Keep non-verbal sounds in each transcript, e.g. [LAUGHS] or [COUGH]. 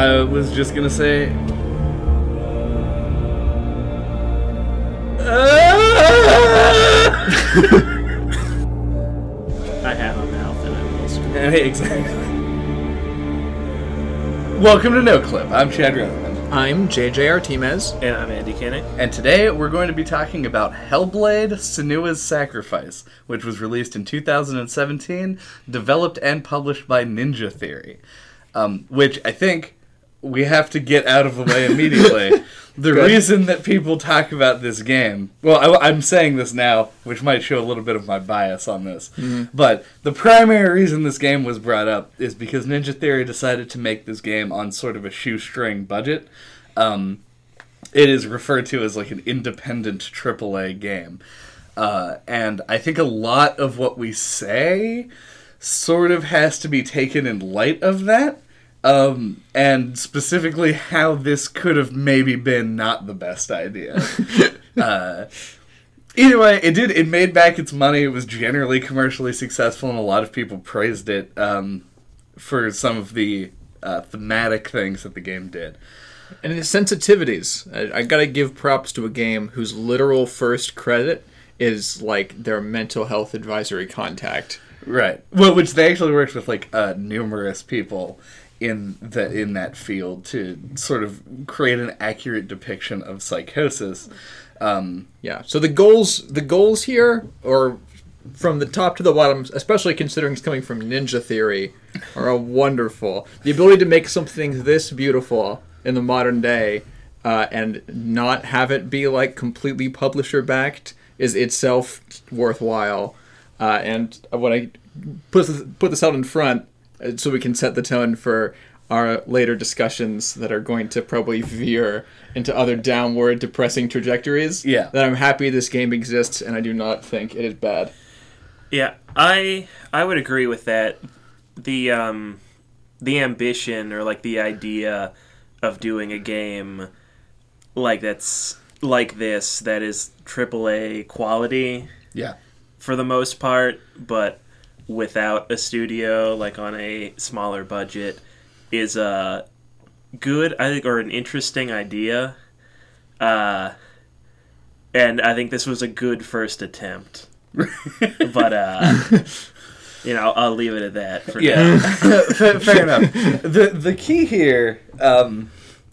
I was just gonna say. [LAUGHS] I have a mouth and I will scream. exactly. Welcome to No Clip. I'm Chad Rutherman, I'm JJ Artemez. And I'm Andy Koenig. and today we're going to be talking about Hellblade: Senua's Sacrifice, which was released in 2017, developed and published by Ninja Theory. Um, which I think we have to get out of the way immediately. [LAUGHS] the Good. reason that people talk about this game, well, I, am saying this now, which might show a little bit of my bias on this, but the primary reason this game was brought up is because Ninja Theory decided to make this game on sort of a shoestring budget. Um, it is referred to as like an independent AAA game. Uh, and I think a lot of what we say sort of has to be taken in light of that. Um, and specifically how this could have maybe been not the best idea. [LAUGHS] uh, either way, it did. It made back its money. It was generally commercially successful, and a lot of people praised it um, for some of the uh, thematic things that the game did. And its sensitivities. I, I gotta give props to a game whose literal first credit is like their mental health advisory contact. Right. Well, which they actually worked with like uh, numerous people in the in that field to sort of create an accurate depiction of psychosis. Um, Yeah. So the goals, the goals here, or from the top to the bottom, especially considering it's coming from Ninja Theory, are wonderful. The ability to make something this beautiful in the modern day uh, and not have it be like completely publisher backed is itself worthwhile. Uh, and when I put this, put this out in front, so we can set the tone for our later discussions that are going to probably veer into other downward depressing trajectories. Yeah. That I'm happy this game exists and I do not think it is bad. Yeah, I I would agree with that. The um the ambition or like the idea of doing a game like that's like this that is AAA quality yeah. for the most part, but without a studio, like on a smaller budget, is a good, I think, or an interesting idea. Uh, and I think this was a good first attempt. [LAUGHS] but, uh, you know, I'll leave it at that for now. Yeah, [LAUGHS] fair, fair enough. the The key here, um,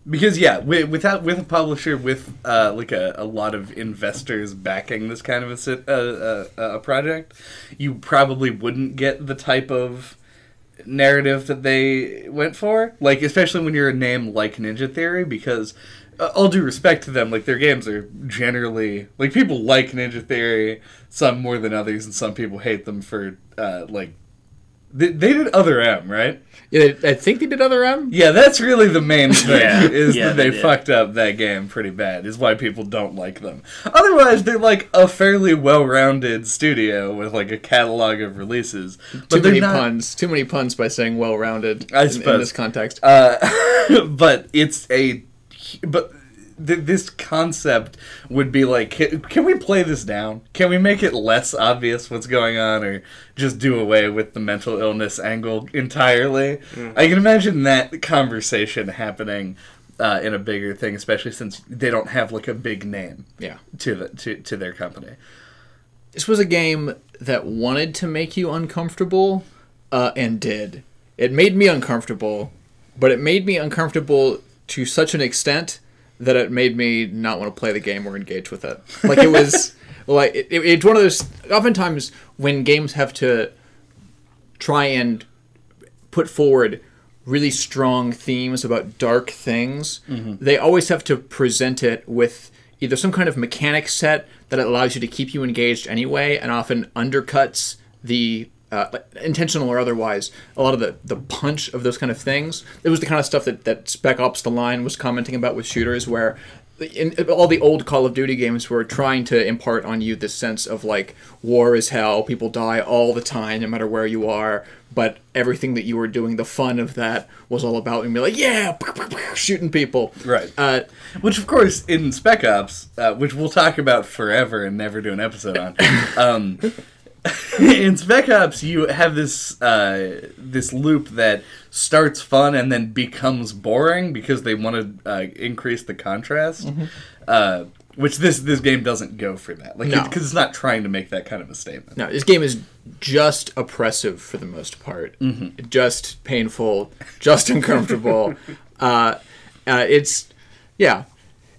because yeah, wi- without with a publisher with uh, like a, a lot of investors backing this kind of a, sit- uh, uh, a project, you probably wouldn't get the type of narrative that they went for. Like especially when you're a name like Ninja Theory, because. Uh, all due respect to them, like their games are generally like people like Ninja Theory, some more than others, and some people hate them for uh, like they, they did Other M, right? Yeah, I think they did other M. Yeah, that's really the main thing. Yeah, is yeah, that they, they fucked up that game pretty bad. Is why people don't like them. Otherwise, they're like a fairly well-rounded studio with like a catalog of releases. But Too many not. puns. Too many puns by saying well-rounded. I in- in, this context. Uh, [LAUGHS] but it's a. But th- this concept would be like, can, can we play this down? Can we make it less obvious what's going on, or just do away with the mental illness angle entirely? I can imagine that conversation happening uh, in a bigger thing, especially since they don't have like a big name yeah. to the to, to their company. This was a game that wanted to make you uncomfortable, uh, and did. It made me uncomfortable, but it made me uncomfortable to such an extent that it made me not want to play the game or engage with it. Like it was, [LAUGHS] like it, it- it's one of those. Oftentimes, when games have to try and put forward really strong themes about dark things, mm-hmm. they always have to present it with either some kind of mechanic set that allows you to keep you engaged anyway, and often undercuts the uh, intentional or otherwise a lot of the, the punch of those kind of things. It was the kind of stuff that, that Spec Ops The Line was commenting about with shooters, where in all the old Call of Duty games were trying to impart on you this sense of like war is hell, people die all the time, no matter where you are. But everything that you were doing, the fun of that was all about and be like, yeah, [LAUGHS] shooting people. Right. Uh, Which, of course, in Spec Ops, uh, which we'll talk about forever and never do an episode on, um, [LAUGHS] in Spec Ops, you have this uh, this loop that starts fun and then becomes boring because they want to uh, increase the contrast. Uh, which this this game doesn't go for that, like No. because it's not trying to make that kind of a statement. No, this game is just oppressive for the most part. Just painful, just [LAUGHS] uncomfortable. [LAUGHS] uh, uh, it's yeah,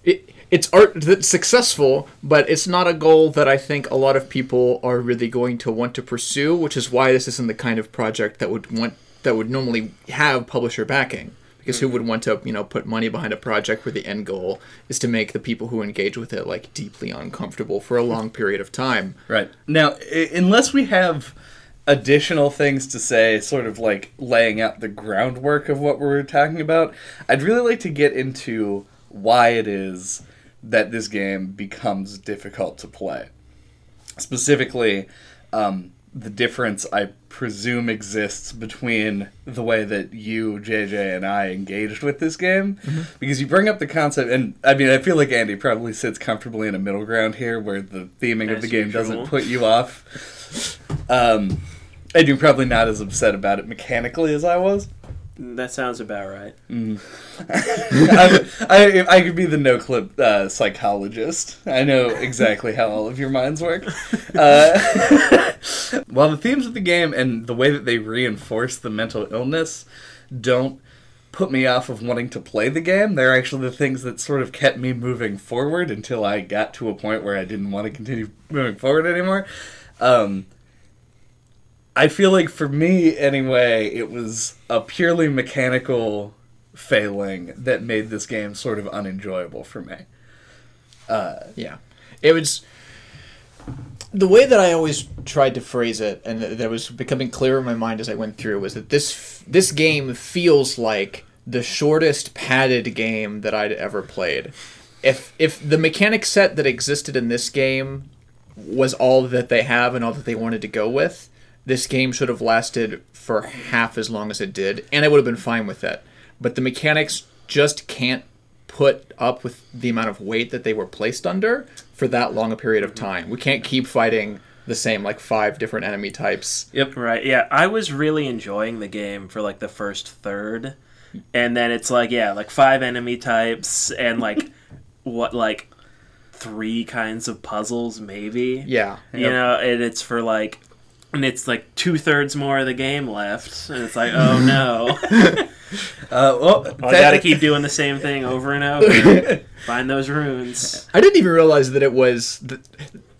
it, it's art that's successful, but it's not a goal that I think a lot of people are really going to want to pursue. Which is why this isn't the kind of project that would want that would normally have publisher backing. Because who mm-hmm. would want to, you know, put money behind a project where the end goal is to make the people who engage with it like deeply uncomfortable for a long period of time? Right. Now, I- unless we have additional things to say, sort of like laying out the groundwork of what we're talking about, I'd really like to get into why it is that this game becomes difficult to play. Specifically, um, the difference I presume exists between the way that you, JJ, and I engaged with this game. Because you bring up the concept, and I mean, I feel like Andy probably sits comfortably in a middle ground here where the theming of the game usual. doesn't put you off. [LAUGHS] Um, and you're probably not as upset about it mechanically as I was. That sounds about right. [LAUGHS] I, I, I could be the no clip uh, psychologist. I know exactly how all of your minds work. Uh, [LAUGHS] while the themes of the game and the way that they reinforce the mental illness don't put me off of wanting to play the game, they're actually the things that sort of kept me moving forward until I got to a point where I didn't want to continue moving forward anymore. Um, I feel like for me, anyway, it was a purely mechanical failing that made this game sort of unenjoyable for me. Uh, yeah, it was the way that I always tried to phrase it, and that that was becoming clearer in my mind as I went through, was that this this game feels like the shortest padded game that I'd ever played. If if the mechanic set that existed in this game was all that they have and all that they wanted to go with, this game should have lasted for half as long as it did, and I would have been fine with it. But the mechanics just can't put up with the amount of weight that they were placed under for that long a period of mm-hmm. time. We can't keep fighting the same like five different enemy types. Yep. Right. Yeah, I was really enjoying the game for like the first third, and then it's like yeah, like five enemy types and like [LAUGHS] what like three kinds of puzzles maybe. Yeah. You know, and it's for like. And it's like two thirds more of the game left, and it's like, oh no! [LAUGHS] Uh, well, I gotta keep doing the same thing over and over. [LAUGHS] Find those runes. I didn't even realize that it was. Th-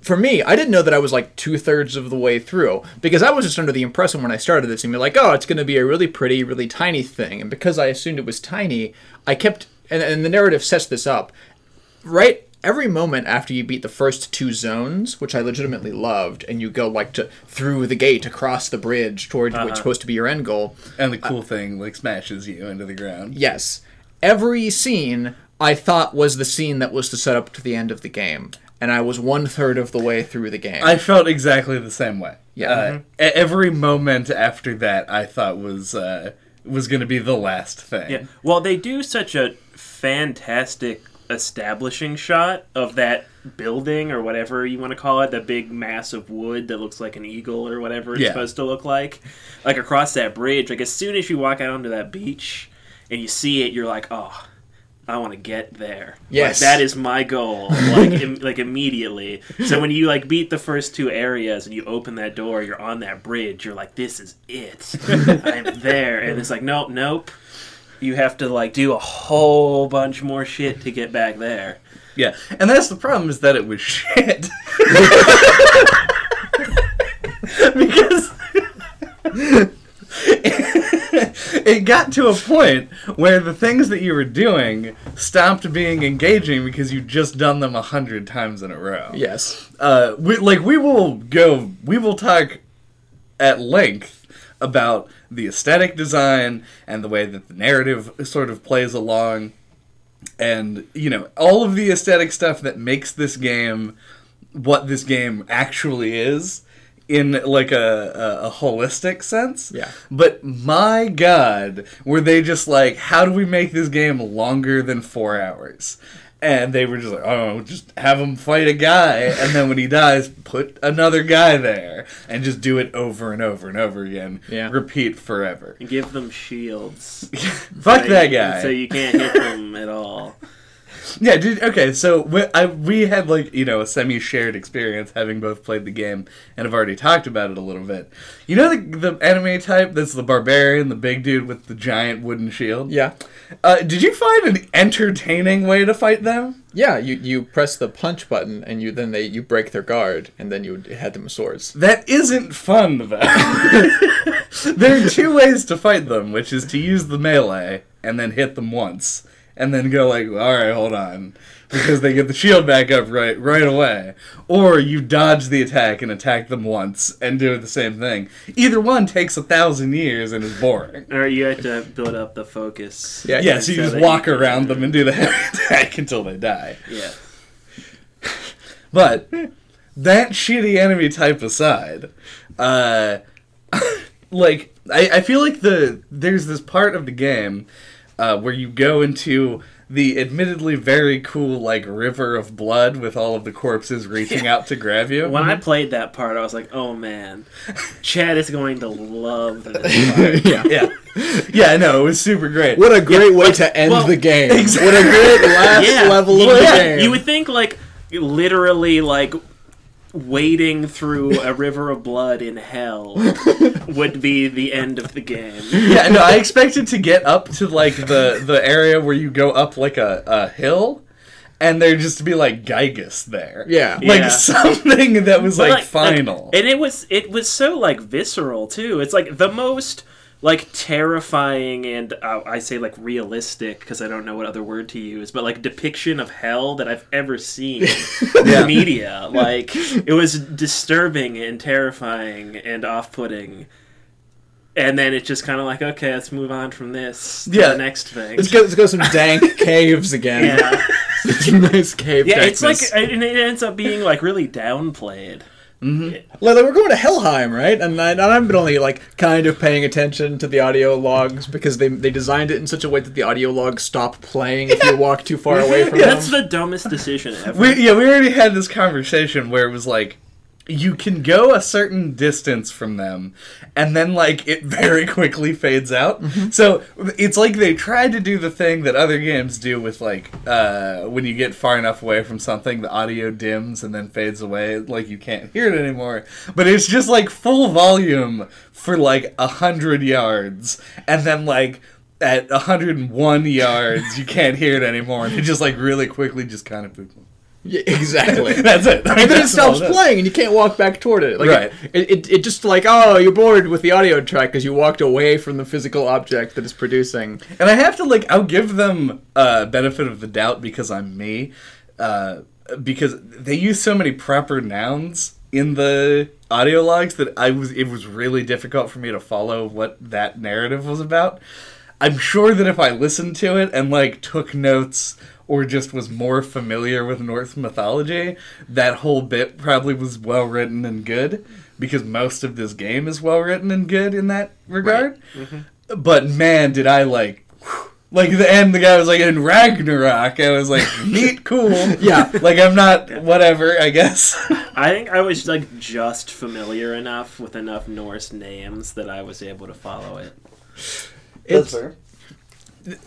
for me, I didn't know that I was like two thirds of the way through because I was just under the impression when I started this and be like, oh, it's going to be a really pretty, really tiny thing. And because I assumed it was tiny, I kept. And, and the narrative sets this up. Right every moment after you beat the first two zones, which I legitimately loved, and you go like to through the gate across the bridge towards what's supposed to be your end goal. and the cool thing like smashes you into the ground. Yes. Every scene I thought was the scene that was to set up to the end of the game. And I was one third of the way through the game. I felt exactly the same way. Yeah. Uh, e- Every moment after that, I thought was uh, was going to be the last thing. Yeah. Well, they do such a fantastic establishing shot of that building or whatever you want to call it, the big mass of wood that looks like an eagle or whatever it's Yeah. supposed to look like. Like across that bridge, like as soon as you walk out onto that beach and you see it, you're like, oh. I want to get there. Like, Yes. that is my goal. Like, Im- [LAUGHS] like immediately. So when you like beat the first two areas and you open that door, you're on that bridge. You're like, this is it. [LAUGHS] I'm there. And it's like, nope, nope you have to like do a whole bunch more shit to get back there. Yeah, and that's the problem is that it was shit. [LAUGHS] because [LAUGHS] it got to a point where the things that you were doing stopped being engaging because you just done them a hundred times in a row. yes. Uh, we, like we will go, we will talk at length about the aesthetic design and the way that the narrative sort of plays along. And you know all of the aesthetic stuff that makes this game what this game actually is in like a, a, a holistic sense. Yeah. but my god were they just like how do we make this game longer than four hours And they were just like, oh, just have him fight a guy, and then when he dies, put another guy there, and just do it over and over and over again. Yeah. Repeat forever. Give them shields. [LAUGHS] Fuck So that you- guy. So you can't hit them at all. [LAUGHS] Yeah, dude. Okay, so we, I, we had like you know a semi-shared experience having both played the game and have already talked about it a little bit. You know the the anime type that's the barbarian, the big dude with the giant wooden shield. Yeah. Uh, did you find an entertaining way to fight them? Yeah, you, you press the punch button and you then they you break their guard and then you head them with swords. That isn't fun though. [LAUGHS] there are two ways to fight them, which is to use the melee and then hit them once, and then go like, all right, hold on, because they get the shield back up right right away, or you dodge the attack and attack them once and do the same thing. Either one takes a thousand years and is boring. Or you have to build up the focus. Yeah, Yeah, so you just walk you around them and do the [LAUGHS] heavy attack until they die. Yeah. But that shitty enemy type aside, uh, [LAUGHS] like I, I feel like the there's this part of the game uh, where you go into the admittedly very cool like river of blood with all of the corpses reaching out to grab you. When I played that part, I was like, "Oh man, Chad is going to love this." [LAUGHS] Part. yeah. yeah, yeah, no, it was super great. What a great way to end well, the game. exactly. What a great last Yeah. level of Well, the game. You would think like literally like wading through a [LAUGHS] river of blood in hell [LAUGHS] would be the end of the game. yeah, no, I expected to get up to like the the area where you go up like a, a hill, and there just to be like Gygus there. Yeah. like Yeah. something that was But, like, final. and it was it was so like visceral too. It's like the most like terrifying and uh, I say like realistic because I don't know what other word to use, but like depiction of hell that I've ever seen [LAUGHS] Yeah. in media. Like [LAUGHS] it was disturbing and terrifying and off-putting. And then it's just kind of like, okay, let's move on from this to Yeah. the next thing. Let's go, let's go some dank [LAUGHS] caves again. yeah, Some nice cave yeah. It's like, and it ends up being like really downplayed. Mm-hmm. Like, we're going to Helheim, right? And, I, and I've been only like kind of paying attention to the audio logs because they they designed it in such a way that the audio logs stop playing if you walk too far away from [LAUGHS] them. That's the dumbest decision ever. we, yeah, we already had this conversation where it was like, you can go a certain distance from them, and then like it [LAUGHS] very quickly fades out. So it's like they tried to do the thing that other games do with like uh, when you get far enough away from something, the audio dims and then fades away, like you can't hear it anymore. But it's just like full volume for like a hundred yards, and then like. At 101 yards, you can't hear it anymore, and it just like really quickly just kind of Yeah, exactly. [LAUGHS] That's it. and then it stops playing and you can't walk back toward it. Like, Right. It, it, it just like, oh, you're bored with the audio track because you walked away from the physical object that it's producing. And I have to like, I'll give them uh, benefit of the doubt because I'm me, uh, because they use so many proper nouns in the audio logs that I was it was really difficult for me to follow what that narrative was about. I'm sure that if I listened to it and like took notes or just was more familiar with Norse mythology, that whole bit probably was well written and good because most of this game is well written and good in that regard. Mm-hmm. But man, did I like like the end the guy was like in Ragnarok. I was like, [LAUGHS] neat, cool. Yeah. Like I'm not whatever, I guess. I think I was like just familiar enough with enough Norse names that I was able to follow it. It's,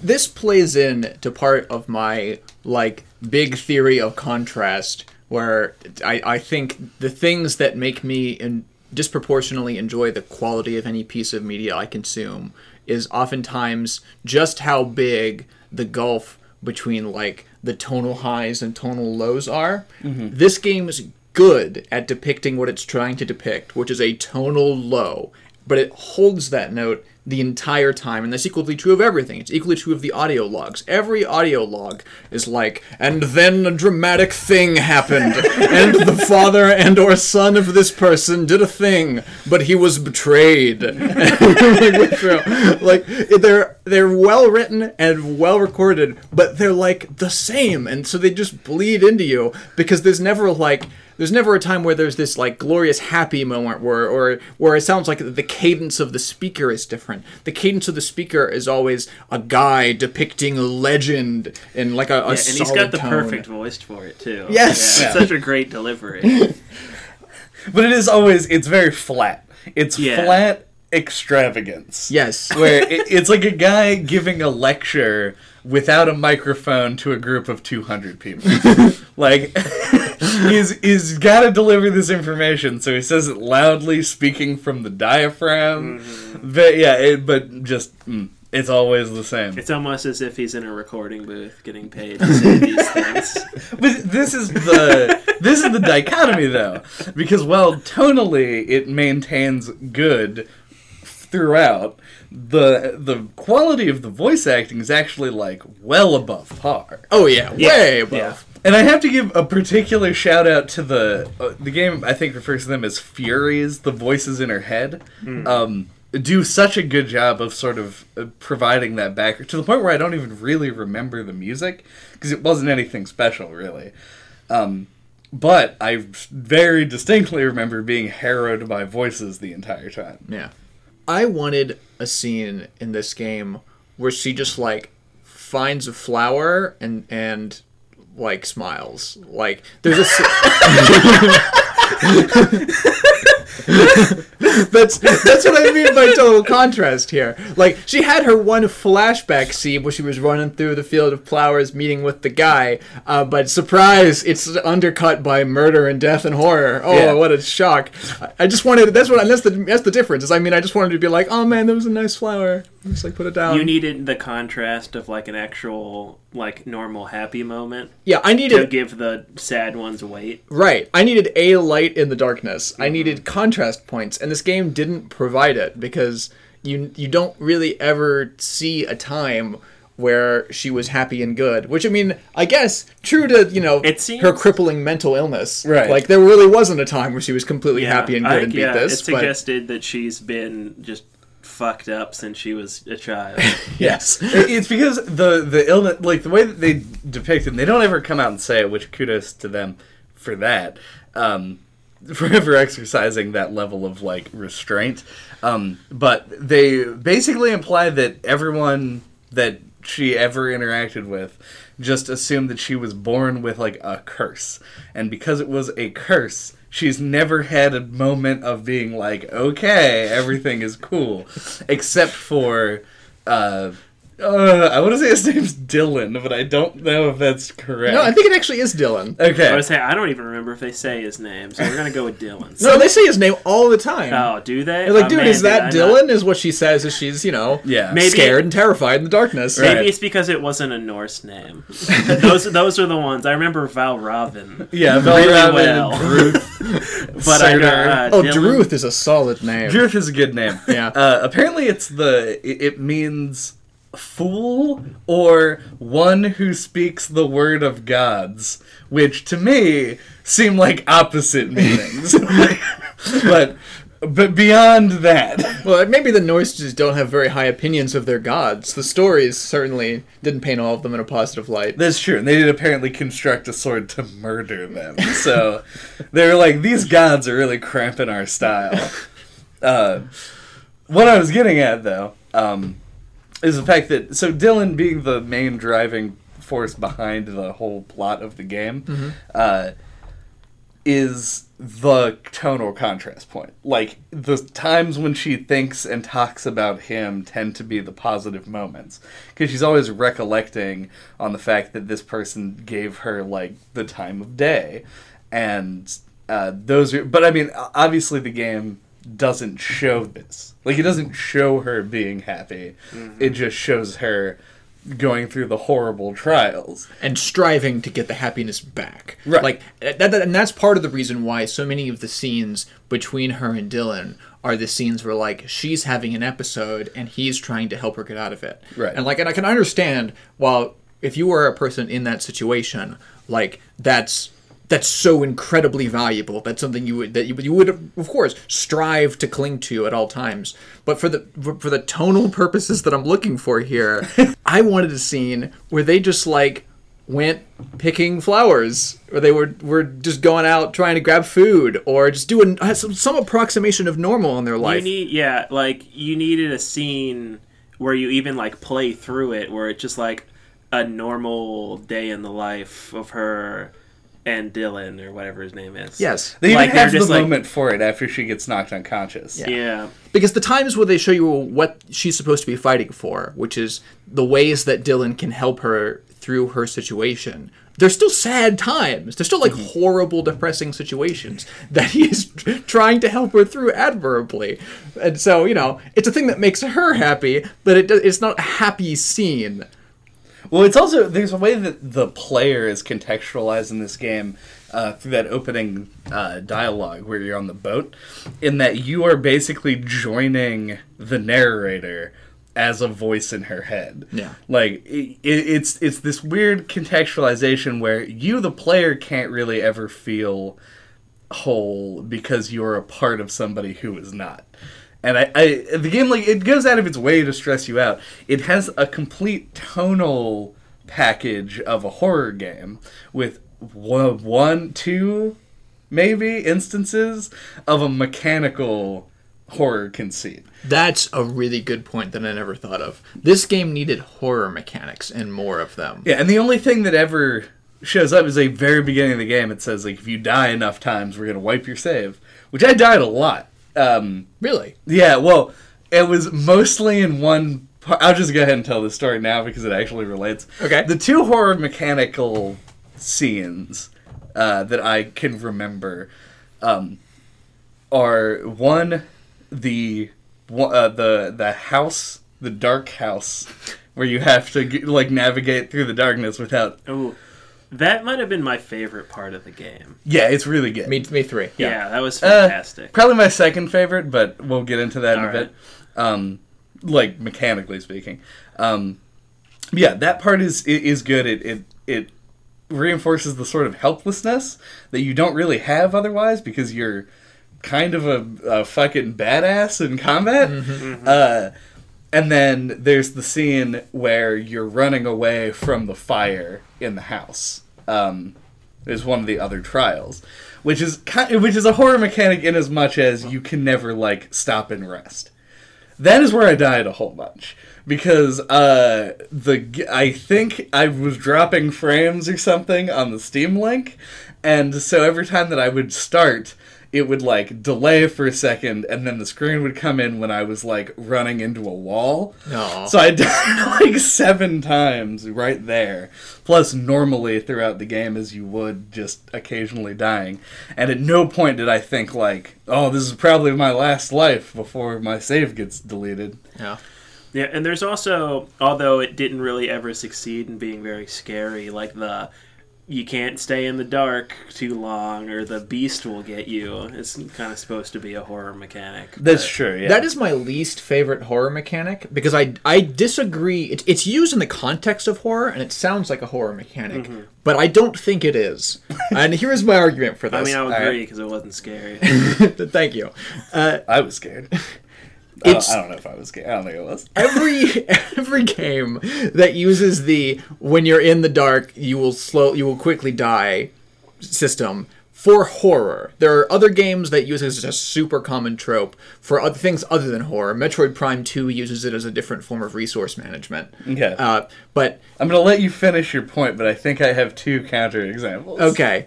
this plays in to part of my like big theory of contrast where I, I think the things that make me in, disproportionately enjoy the quality of any piece of media I consume is oftentimes just how big the gulf between like the tonal highs and tonal lows are. Mm-hmm. This game is good at depicting what it's trying to depict, which is a tonal low, but it holds that note the entire time, and that's equally true of everything. It's equally true of the audio logs. Every audio log is like, and then a dramatic thing happened, [LAUGHS] and the father and or son of this person did a thing, but he was betrayed. like, went through. like they're they're well written and well recorded, but they're like the same, and so they just bleed into you because there's never like there's never a time where there's this like glorious happy moment where or where it sounds like the cadence of the speaker is different. The cadence of the speaker is always a guy depicting a legend in like a, a Yeah, and solid he's got the tone. perfect voice for it too. Yes. Yeah, it's Yeah. such a great delivery. [LAUGHS] But it is always it's very flat. It's flat extravagance. Yes. [LAUGHS] Where it, it's like a guy giving a lecture without a microphone to a group of 200 people. [LAUGHS] like [LAUGHS] he's he's got to deliver this information, so he says it loudly, speaking from the diaphragm. Mm-hmm. But yeah, it, but just mm, it's always the same. It's almost as if he's in a recording booth getting paid to say these things. But this is the this is the dichotomy though, because while tonally it maintains good throughout, the the quality of the voice acting is actually like well above par. Oh yeah, Yeah, way above. yeah. And I have to give a particular shout out to the uh, the game. I think refers to them as Furies. The voices in her head um, do such a good job of sort of uh, providing that back to the point where I don't even really remember the music because it wasn't anything special really. Um, but I very distinctly remember being harrowed by voices the entire time. Yeah. I wanted a scene in this game where she just like finds a flower and and like smiles. Like there's a [LAUGHS] [LAUGHS] [LAUGHS] That's that's what I mean by total contrast here. Like she had her one flashback scene where she was running through the field of flowers, meeting with the guy. Uh, but surprise, it's undercut by murder and death and horror. Oh, Yeah. what a shock! I- just wanted that's what that's the that's the difference. Is I mean I just wanted to be like, oh man, that was a nice flower. Just like put it down. You needed the contrast of like an actual like normal happy moment yeah, I needed to give the sad ones weight. Right. I needed a light in the darkness. I Mm-hmm. needed contrast points, and this game didn't provide it because you you don't really ever see a time where she was happy and good. Which I mean, I guess true to you know It seems- her crippling mental illness. Right. Like there really wasn't a time where she was completely happy and good I- and beat yeah, this. It but suggested that she's been just fucked up since she was a child. [LAUGHS] yes. it's because the the illness, like the way that they depict it, they don't ever come out and say it. Which kudos to them for that. Um, [LAUGHS] forever exercising that level of like restraint. Um, but they basically imply that everyone that she ever interacted with just assumed that she was born with like a curse, and because it was a curse. She's never had a moment of being like, okay, everything is cool, except for uh, uh, I want to say his [LAUGHS] name's Dylan, but I don't know if that's correct. No, I think it actually is Dylan. okay. I would say I don't even remember if they say his name, so we're gonna go with Dylan. No, they say his name all the time. Oh, do they? They're like, Oh, dude, man, is did that I not- Dylan? Is what she says as she's, you know, yeah. Maybe- scared and terrified in the darkness. Right. Maybe it's because it wasn't a Norse name. [LAUGHS] those those are the ones I remember. Val Robin, Yeah, really Valravn, well. Druth, [LAUGHS] but I Surtur. uh, Oh, Dylan- Druth is a solid name. Druth is a good name. Yeah. Uh, apparently, it's the it, it means fool or one who speaks the word of gods, which to me seem like opposite [LAUGHS] meanings. but but beyond that, Well, maybe the Norse just don't have very high opinions of their gods. The stories certainly didn't paint all of them in a positive light. that's true. And they did apparently construct a sword to murder them. So they were like, these gods are really cramping our style. [LAUGHS] Uh, what I was getting at, though, um, is the fact that so Dylan being the main driving force behind the whole plot of the game uh, is the tonal contrast point. Like the times when she thinks and talks about him tend to be the positive moments because she's always recollecting on the fact that this person gave her like the time of day, and uh, those are. But I mean, obviously the game doesn't show this. Like it doesn't show her being happy. Mm-hmm. It just shows her going through the horrible trials. and striving to get the happiness back. Right. Like that, that- and that's part of the reason why so many of the scenes between her and Dylan are the scenes where like she's having an episode and he's trying to help her get out of it. Right. And like and I can understand while if you were a person in that situation, like that's that's so incredibly valuable. That's something you would that you, you would of course strive to cling to at all times. But for the for, for the tonal purposes that I'm looking for here, [LAUGHS] I wanted a scene where they just like went picking flowers, or they were were just going out trying to grab food, or just doing uh, some, some approximation of normal in their You life. need yeah, like you needed a scene where you even like play through it, where it's just like a normal day in the life of her and Dylan or whatever his name is. yes, They Like, even they're have the like- moment for it after she gets knocked unconscious. Yeah. Yeah. because the times where they show you what she's supposed to be fighting for, which is the ways that Dylan can help her through her situation. They're still sad times. They're still like mm-hmm. horrible, depressing situations that he is [LAUGHS] trying to help her through admirably. And so, you know, it's a thing that makes her happy, but it, do- it's not a happy scene. Well, it's also there's a way that the player is contextualized in this game uh, through that opening uh, dialogue where you're on the boat, in that you are basically joining the narrator as a voice in her head. Yeah. like it, it's it's this weird contextualization where you, the player, can't really ever feel whole because you're a part of somebody who is not. And I, I the game like it goes out of its way to stress you out. It has a complete tonal package of a horror game with one, one two, maybe instances of a mechanical horror conceit. That's a really good point that I never thought of. This game needed horror mechanics and more of them. Yeah, and the only thing that ever shows up is a very beginning of the game. It says like if you die enough times, we're gonna wipe your save. Which I died a lot. Um, Really? Yeah, well, it was mostly in one. Part. I'll just go ahead and tell the story now because it actually relates. Okay. The two horror mechanical scenes uh, that I can remember um, are one the one- uh, the the house, the dark house, where you have to like navigate through the darkness without. Oh, that might have been my favorite part of the game. Yeah, it's really good. Me, me three. Yeah, that was Uh, fantastic. Probably my second favorite, but we'll get into that in a All right. bit. Um, like mechanically speaking, um, yeah, that part is is good. It it it reinforces the sort of helplessness that you don't really have otherwise because you're kind of a, a fucking badass in combat. Uh, and then there's the scene where you're running away from the fire in the house. Um, is one of the other trials, which is kind, which is a horror mechanic in as much as you can never like stop and rest. That is where I died a whole bunch because uh, the I think I was dropping frames or something on the Steam link, and so every time that I would start, it would like delay for a second, and then the screen would come in when I was like running into a wall. Aw. So I died [LAUGHS] like seven times right there. Plus, normally throughout the game, as you would, just occasionally dying. And at no point did I think, like, oh, this is probably my last life before my save gets deleted. Yeah. Yeah, and there's also, although it didn't really ever succeed in being very scary, like the you can't stay in the dark too long, or the beast will get you. It's kind of supposed to be a horror mechanic. That's true, yeah. That is my least favorite horror mechanic because I I disagree. It, it's used in the context of horror and it sounds like a horror mechanic, mm-hmm. but I don't think it is. [LAUGHS] and here is my argument for this. I mean, I would agree because it wasn't scary. [LAUGHS] Thank you. I uh, was scared. I, don't, I don't know if I was. I don't think it was. [LAUGHS] every every game that uses the when you're in the dark you will slow you will quickly die system for horror. There are other games that use it as a super common trope for other things other than horror. Metroid Prime 2 uses it as a different form of resource management. Okay. Uh, but I'm going to let you finish your point, but I think I have two counter examples. Okay.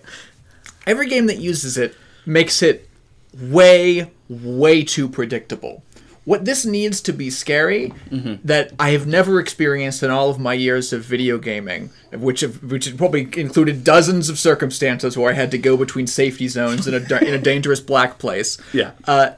Every game that uses it makes it way, way too predictable. What this needs to be scary that I have never experienced in all of my years of video gaming, which have, which probably included dozens of circumstances where I had to go between safety zones in a in a dangerous black place. Yeah. Uh,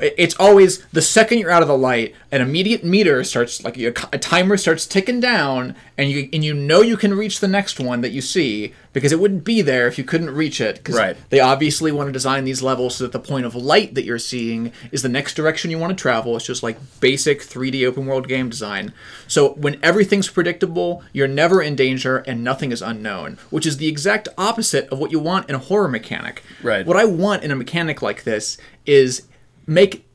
it's always the second you're out of the light, an immediate meter starts like a, timer starts ticking down, and you and you know you can reach the next one that you see because it wouldn't be there if you couldn't reach it. Because Right. they obviously want to design these levels so that the point of light that you're seeing is the next direction you want to travel. It's just like basic 3D open world game design. So when everything's predictable, you're never in danger and nothing is unknown, which is the exact opposite of what you want in a horror mechanic. Right. What I want in a mechanic like this is make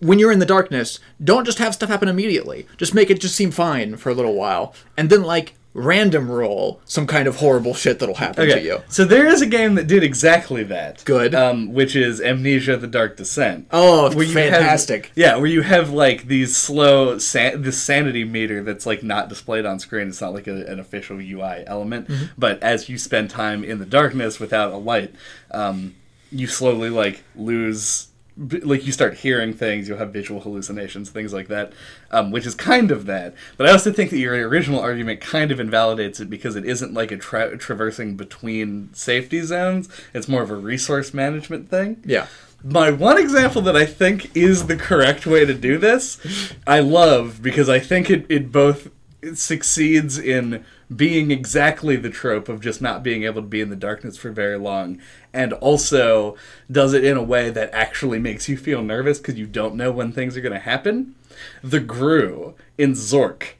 when you're in the darkness, don't just have stuff happen immediately. Just make it just seem fine for a little while. And then like random roll some kind of horrible shit that'll happen to you. So there is a game that did exactly that. Good. Um, which is Amnesia: The Dark Descent. Oh, Where fantastic. Have, yeah, where you have like these slow san- this sanity meter that's like not displayed on screen. It's not like a, an official UI element, Mm-hmm. but as you spend time in the darkness without a light, um, you slowly like lose. Like you start hearing things, you'll have visual hallucinations, things like that, um, which is kind of that. But I also think that your original argument kind of invalidates it because it isn't like a tra- traversing between safety zones. It's more of a resource management thing Yeah. my one example that I think is the correct way to do this, I love because I think it, it both it succeeds in being exactly the trope of just not being able to be in the darkness for very long, and also does it in a way that actually makes you feel nervous because you don't know when things are going to happen. The Grue in Zork.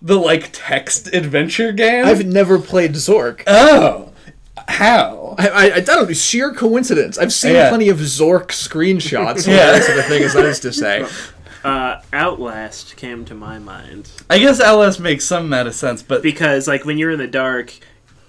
The like text adventure game. I've never played Zork. oh, how? I, I, I don't know, sheer coincidence. I've seen Yeah. plenty of Zork screenshots. Yeah. yeah. That's the thing as I used to say. [LAUGHS] Uh, Outlast came to my mind I guess LS makes some amount of sense, but because, like, when you're in the dark,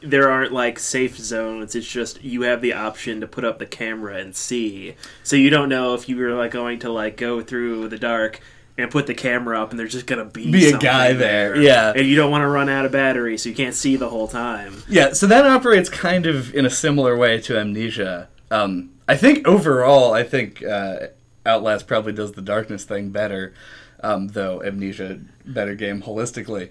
there aren't like safe zones. It's just you have the option to put up the camera and see, so you don't know if you were like going to like go through the dark and put the camera up, and there's just gonna be Be a something guy there, yeah. and you don't want to run out of battery, so you can't see the whole time. Yeah, so that operates kind of in a similar way to Amnesia. Um, I think overall, I think uh, Outlast probably does the darkness thing better, um, though Amnesia better game holistically.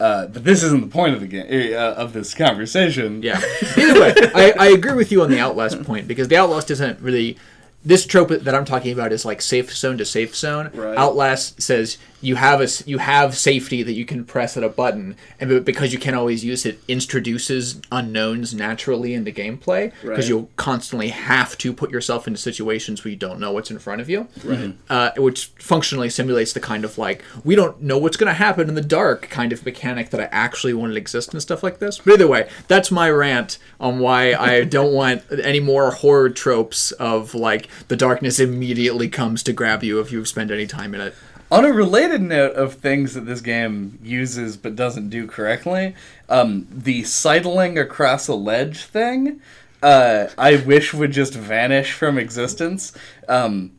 Uh, but this isn't the point of the game uh, of this conversation. Yeah. [LAUGHS] Either way, I, I agree with you on the Outlast point because the Outlast isn't really. This trope that I'm talking about is like safe zone to safe zone. Right. Outlast says you have a you have safety that you can press at a button, and be- because you can't always use it, introduces unknowns naturally into gameplay because Right. you'll constantly have to put yourself into situations where you don't know what's in front of you. Right. Uh, which functionally simulates the kind of like we don't know what's going to happen in the dark kind of mechanic that I actually wanted to exist and stuff like this. But either way, that's my rant on why I [LAUGHS] don't want any more horror tropes of like the darkness immediately comes to grab you if you spend any time in it. On a related note of things that this game uses but doesn't do correctly, um, the sidling across a ledge thing, uh, I wish would just vanish from existence. Um,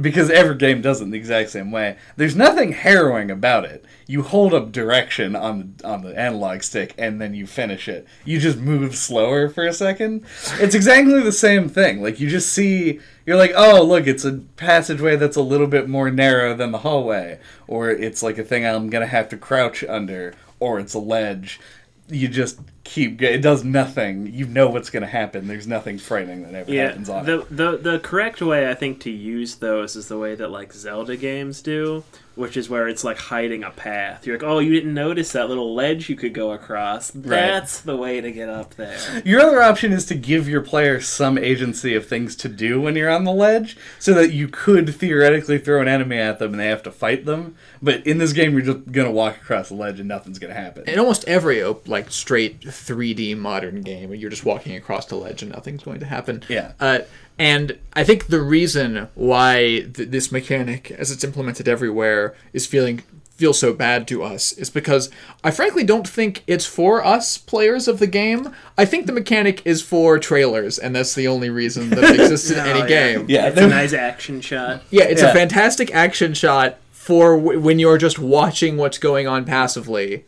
because every game does it the exact same way. There's nothing harrowing about it. You hold up direction on the on the analog stick and then you finish it. You just move slower for a second. It's exactly the same thing. Like you just see you're like, "Oh, look, it's a passageway that's a little bit more narrow than the hallway." Or it's like a thing I'm going to have to crouch under, or it's a ledge. You just keep it does nothing. You know what's going to happen. There's nothing frightening that ever Yeah, happens on it. the, the the correct way I think to use those is the way that like Zelda games do, which is where it's like hiding a path. You're like, oh, you didn't notice that little ledge you could go across. That's the way to get up there. Your other option is to give your player some agency of things to do when you're on the ledge, so that you could theoretically throw an enemy at them and they have to fight them. But in this game, you're just gonna walk across the ledge and nothing's gonna happen. In almost every like straight 3D modern game, you're just walking across the ledge and nothing's going to happen. Yeah. Uh, and I think the reason why th- this mechanic, as it's implemented everywhere, is feeling feels so bad to us is because I frankly don't think it's for us players of the game. I think the mechanic is for trailers, and that's the only reason that it exists in [LAUGHS] Oh, any yeah. game. Yeah, It's a nice action shot. Yeah, it's Yeah. a fantastic action shot for w- when you're just watching what's going on passively,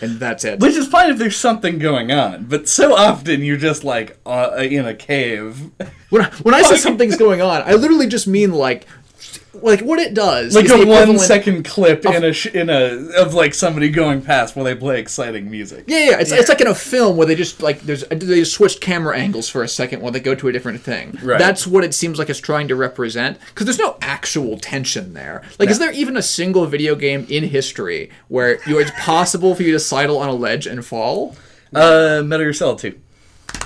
and that's it. Which is fine if there's something going on, but so often you're just like uh, in a cave, When I, when I say something's going on, I literally just mean like, like what it does. like is a one second one equivalent- second clip in a sh- in a of like somebody going past while they play exciting music. Yeah, yeah, it's, it's like in a film where they just like there's they just switch camera angles for a second while they go to a different thing. Right. That's what it seems like it's trying to represent because there's no actual tension there. Like, is there even a single video game in history where you, it's possible for you to sidle on a ledge and fall? Uh, Metal Gear Solid 2.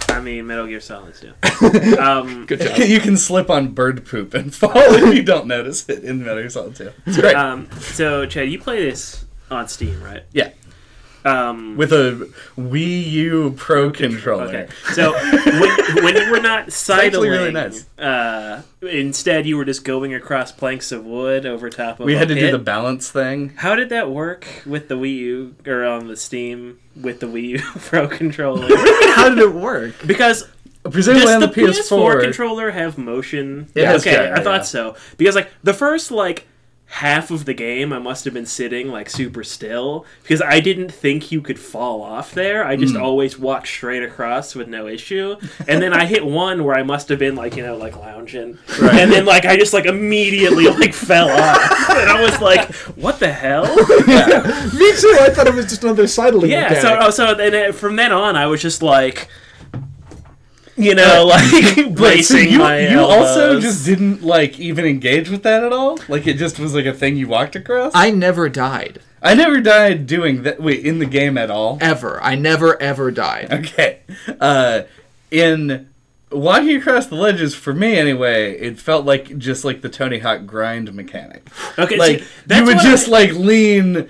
I mean, Metal Gear Solid 2. [LAUGHS] um, Good job. You can slip on bird poop and [LAUGHS] fall if you don't notice it in Metal Gear Solid 2. It's great. um, so, Chad, you play this on Steam, right? yeah. Um, with a Wii U Pro controller. Okay, so when, when you were not [LAUGHS] sidling, really nice. uh, instead you were just going across planks of wood over top of. We had to do the balance thing. How did that work with the Wii U or on the Steam with the Wii U [LAUGHS] Pro controller? [LAUGHS] How did it work? because Presumably does on the, the, PS4. PS4 controller have motion? Has okay, gyro, I thought yeah. so because like the first like half of the game I must have been sitting like super still because I didn't think you could fall off there. I just always walked straight across with no issue. And then I hit one where I must have been like, you know, like lounging. And then like I just like immediately like [LAUGHS] fell off. And I was like, what the hell? [LAUGHS] Me too. I thought it was just another sidling Yeah, mechanic. so oh, so then uh, from then on I was just like you know, like Wait, so bracing you, my you also just didn't like even engage with that at all? Like it just was like a thing you walked across? I never died. I never died doing that. Wait, in the game at all? Ever. I never ever died. Okay. Uh, in walking across the ledges, for me anyway, it felt like just like the Tony Hawk grind mechanic. Okay, Like see, that's you would just I- like lean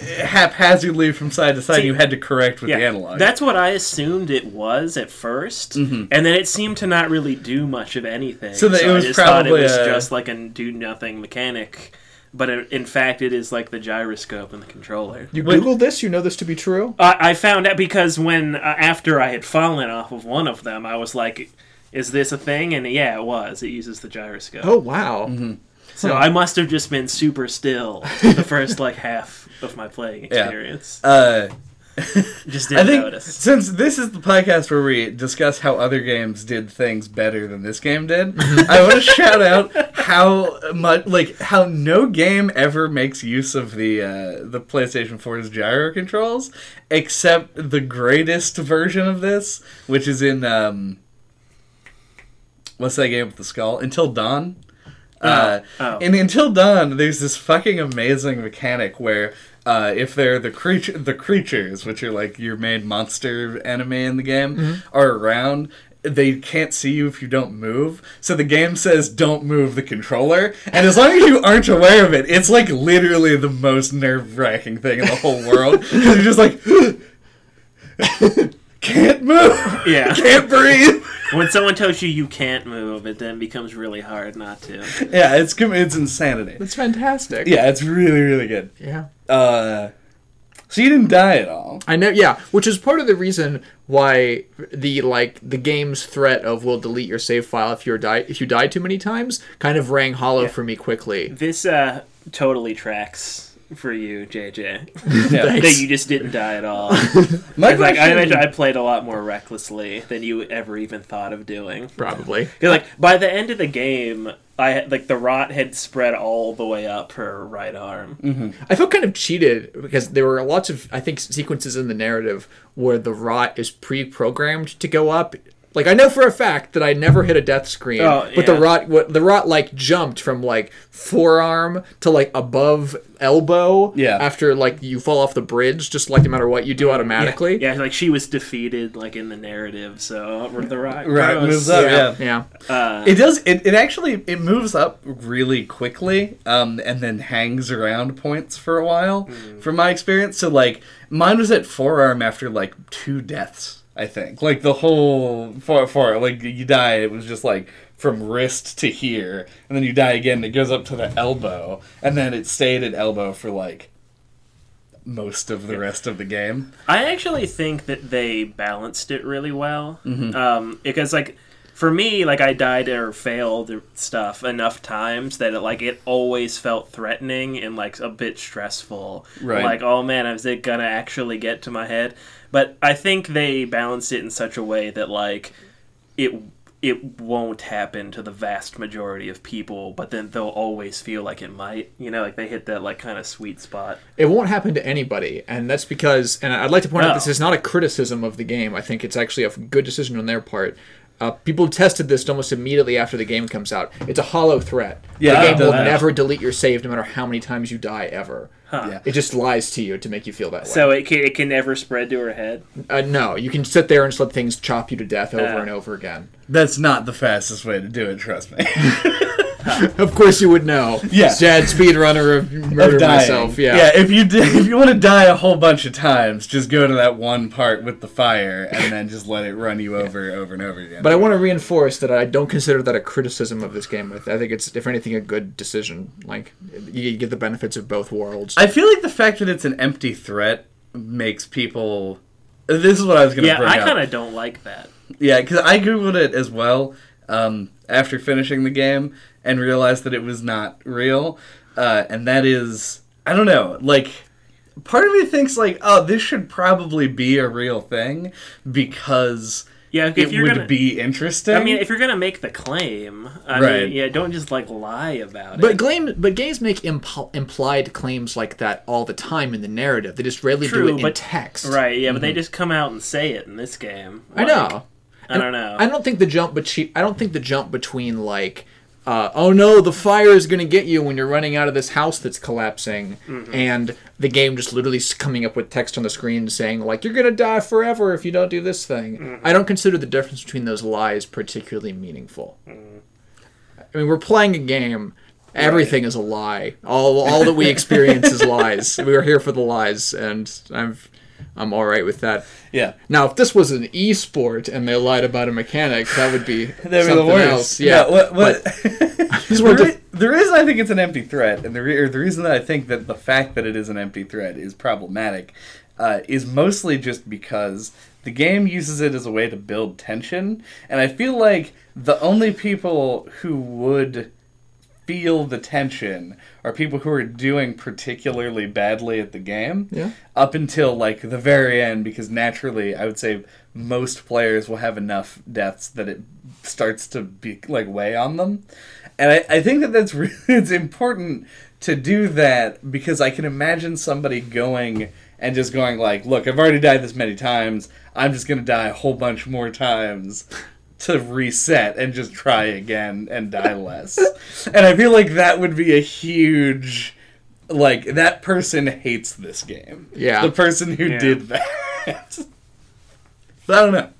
haphazardly from side to side. See, you had to correct with yeah, the analog. That's what I assumed it was at 1st Mm-hmm. and then it seemed to not really do much of anything. So that it was I just thought it was a- just like a do nothing mechanic, but it, in fact, it is like the gyroscope in the controller. You Wait. Googled this? You know this to be true? I, I found out because when uh, after I had fallen off of one of them, I was like, "Is this a thing?" And yeah, it was. It uses the gyroscope. Oh, wow. so I must have just been super still the first like half of my playing Yeah. experience. uh, [LAUGHS] Just I didn't think notice. since this is the podcast where we discuss how other games did things better than this game did, [LAUGHS] I want to shout out how much like how no game ever makes use of the uh, the PlayStation 4's gyro controls except the greatest version of this, which is in um, what's that game with the skull? Until Dawn. Uh, oh. In Until Dawn, there's this fucking amazing mechanic where uh, if they're the creature, the creatures, which are like your main monster anime in the game, are around. They can't see you if you don't move. So the game says don't move the controller. And as long as you aren't aware of it, it's like literally the most nerve wracking thing in the whole world. [LAUGHS] 'Cause you're just like, [GASPS] can't move, Yeah. [LAUGHS] can't breathe. When someone tells you you can't move, it then becomes really hard not to. Yeah, it's com- it's insanity. That's fantastic. Yeah, it's really really good. Yeah. Uh, so you didn't die at all. I know, yeah, which is part of the reason why the like the game's threat of "will delete your save file if you die if you die too many times" kind of rang hollow for me quickly. This uh, totally tracks for you, JJ. [LAUGHS] Thanks. that you just didn't die at all. [LAUGHS] My like I imagine I played a lot more recklessly than you ever even thought of doing. Probably. [LAUGHS] like by the end of the game, I had, like the rot had spread all the way up her right arm. Mm-hmm. I felt kind of cheated because there were lots of I think sequences in the narrative where the rot is pre-programmed to go up. Like I know for a fact that I never hit a death screen, Oh, but the rot what the rot like jumped from like forearm to like above elbow. Yeah. After like you fall off the bridge, just like no matter what you do automatically. Yeah, like she was defeated, like in the narrative. So the rot, Right, gross. moves up. Yeah. Yeah. Uh, It does. It, it actually it moves up really quickly, um, and then hangs around points for a while. From my experience, so like mine was at forearm after like two deaths. I think like the whole for for like you die. It was just like from wrist to here, and then you die again. It goes up to the elbow, and then it stayed at elbow for like most of the rest of the game. I actually think that they balanced it really well. Mm-hmm. Um, because like for me, like I died or failed stuff enough times that it like it always felt threatening and like a bit stressful. Right. Like, oh man, is it gonna actually get to my head? But I think they balanced it in such a way that like it it won't happen to the vast majority of people, but then they'll always feel like it might. You know, like they hit that like kind of sweet spot. It won't happen to anybody, and that's because, and I'd like to point out this is not a criticism of the game. I think it's actually a good decision on their part. Uh, people tested this almost immediately after the game comes out. It's a hollow threat. Yeah, the game will never delete your save, no matter how many times you die ever. Yeah. It just lies to you to make you feel that way. So it can, it can never spread to her head. uh, no, you can sit there and just let things chop you to death over Uh. and over again. That's not the fastest way to do it. Trust me. [LAUGHS] [LAUGHS] of course you would know. Yeah. Sad speedrunner of murder of myself. Yeah. yeah. If you did, [LAUGHS] if you want to die a whole bunch of times, just go to that one part with the fire, and then just let it run you [LAUGHS] over, over and over again. But I want to reinforce that I don't consider that a criticism of this game. I think it's, if anything, a good decision. Like, you get the benefits of both worlds. I feel like the fact that it's an empty threat makes people. This is what I was going to Yeah, bring I up. kind of don't like that. Yeah, because I googled it as well um, after finishing the game and realized that it was not real, uh, and that is I don't know, like part of me thinks like, oh, this should probably be a real thing because Yeah, if it you're would gonna, be interesting. I mean, if you're gonna make the claim, I Right. mean, yeah, don't just like lie about But it. game, but games make imp- implied claims like that all the time in the narrative. They just rarely True, do it in text. right? Yeah, but they just come out and say it in this game. Mm-hmm. I know. I don't know. I don't think the jump between I don't think the jump between like uh, oh no the fire is gonna get you when you're running out of this house that's collapsing Mm-hmm. and the game just literally coming up with text on the screen saying like you're gonna die forever if you don't do this thing. Mm-hmm. I don't consider the difference between those lies particularly meaningful. Mm-hmm. I mean we're playing a game. Everything is a lie. All all that we experience is lies. We are here for the lies, and I'm I'm all right with that. yeah, Now, if this was an e-sport and they lied about a mechanic, that would be [LAUGHS] that'd be something the worst. else. Yeah. what, what, [LAUGHS] [LAUGHS] just the, wanted to- re- the reason I think it's an empty threat, and the re- or the reason that I think that the fact that it is an empty threat is problematic, uh, is mostly just because the game uses it as a way to build tension, and I feel like the only people who would feel the tension are people who are doing particularly badly at the game Yeah. up until like the very end because naturally i would say most players will have enough deaths that it starts to be like weigh on them. And i, I think that that's [LAUGHS] really it's important to do that because i can imagine somebody going and just going like look i've already died this many times. I'm just going to die a whole bunch more times to reset and just try again and die less. and I feel like that would be a huge like that person hates this game. Yeah. The person who Yeah. did that. but [LAUGHS] I don't know.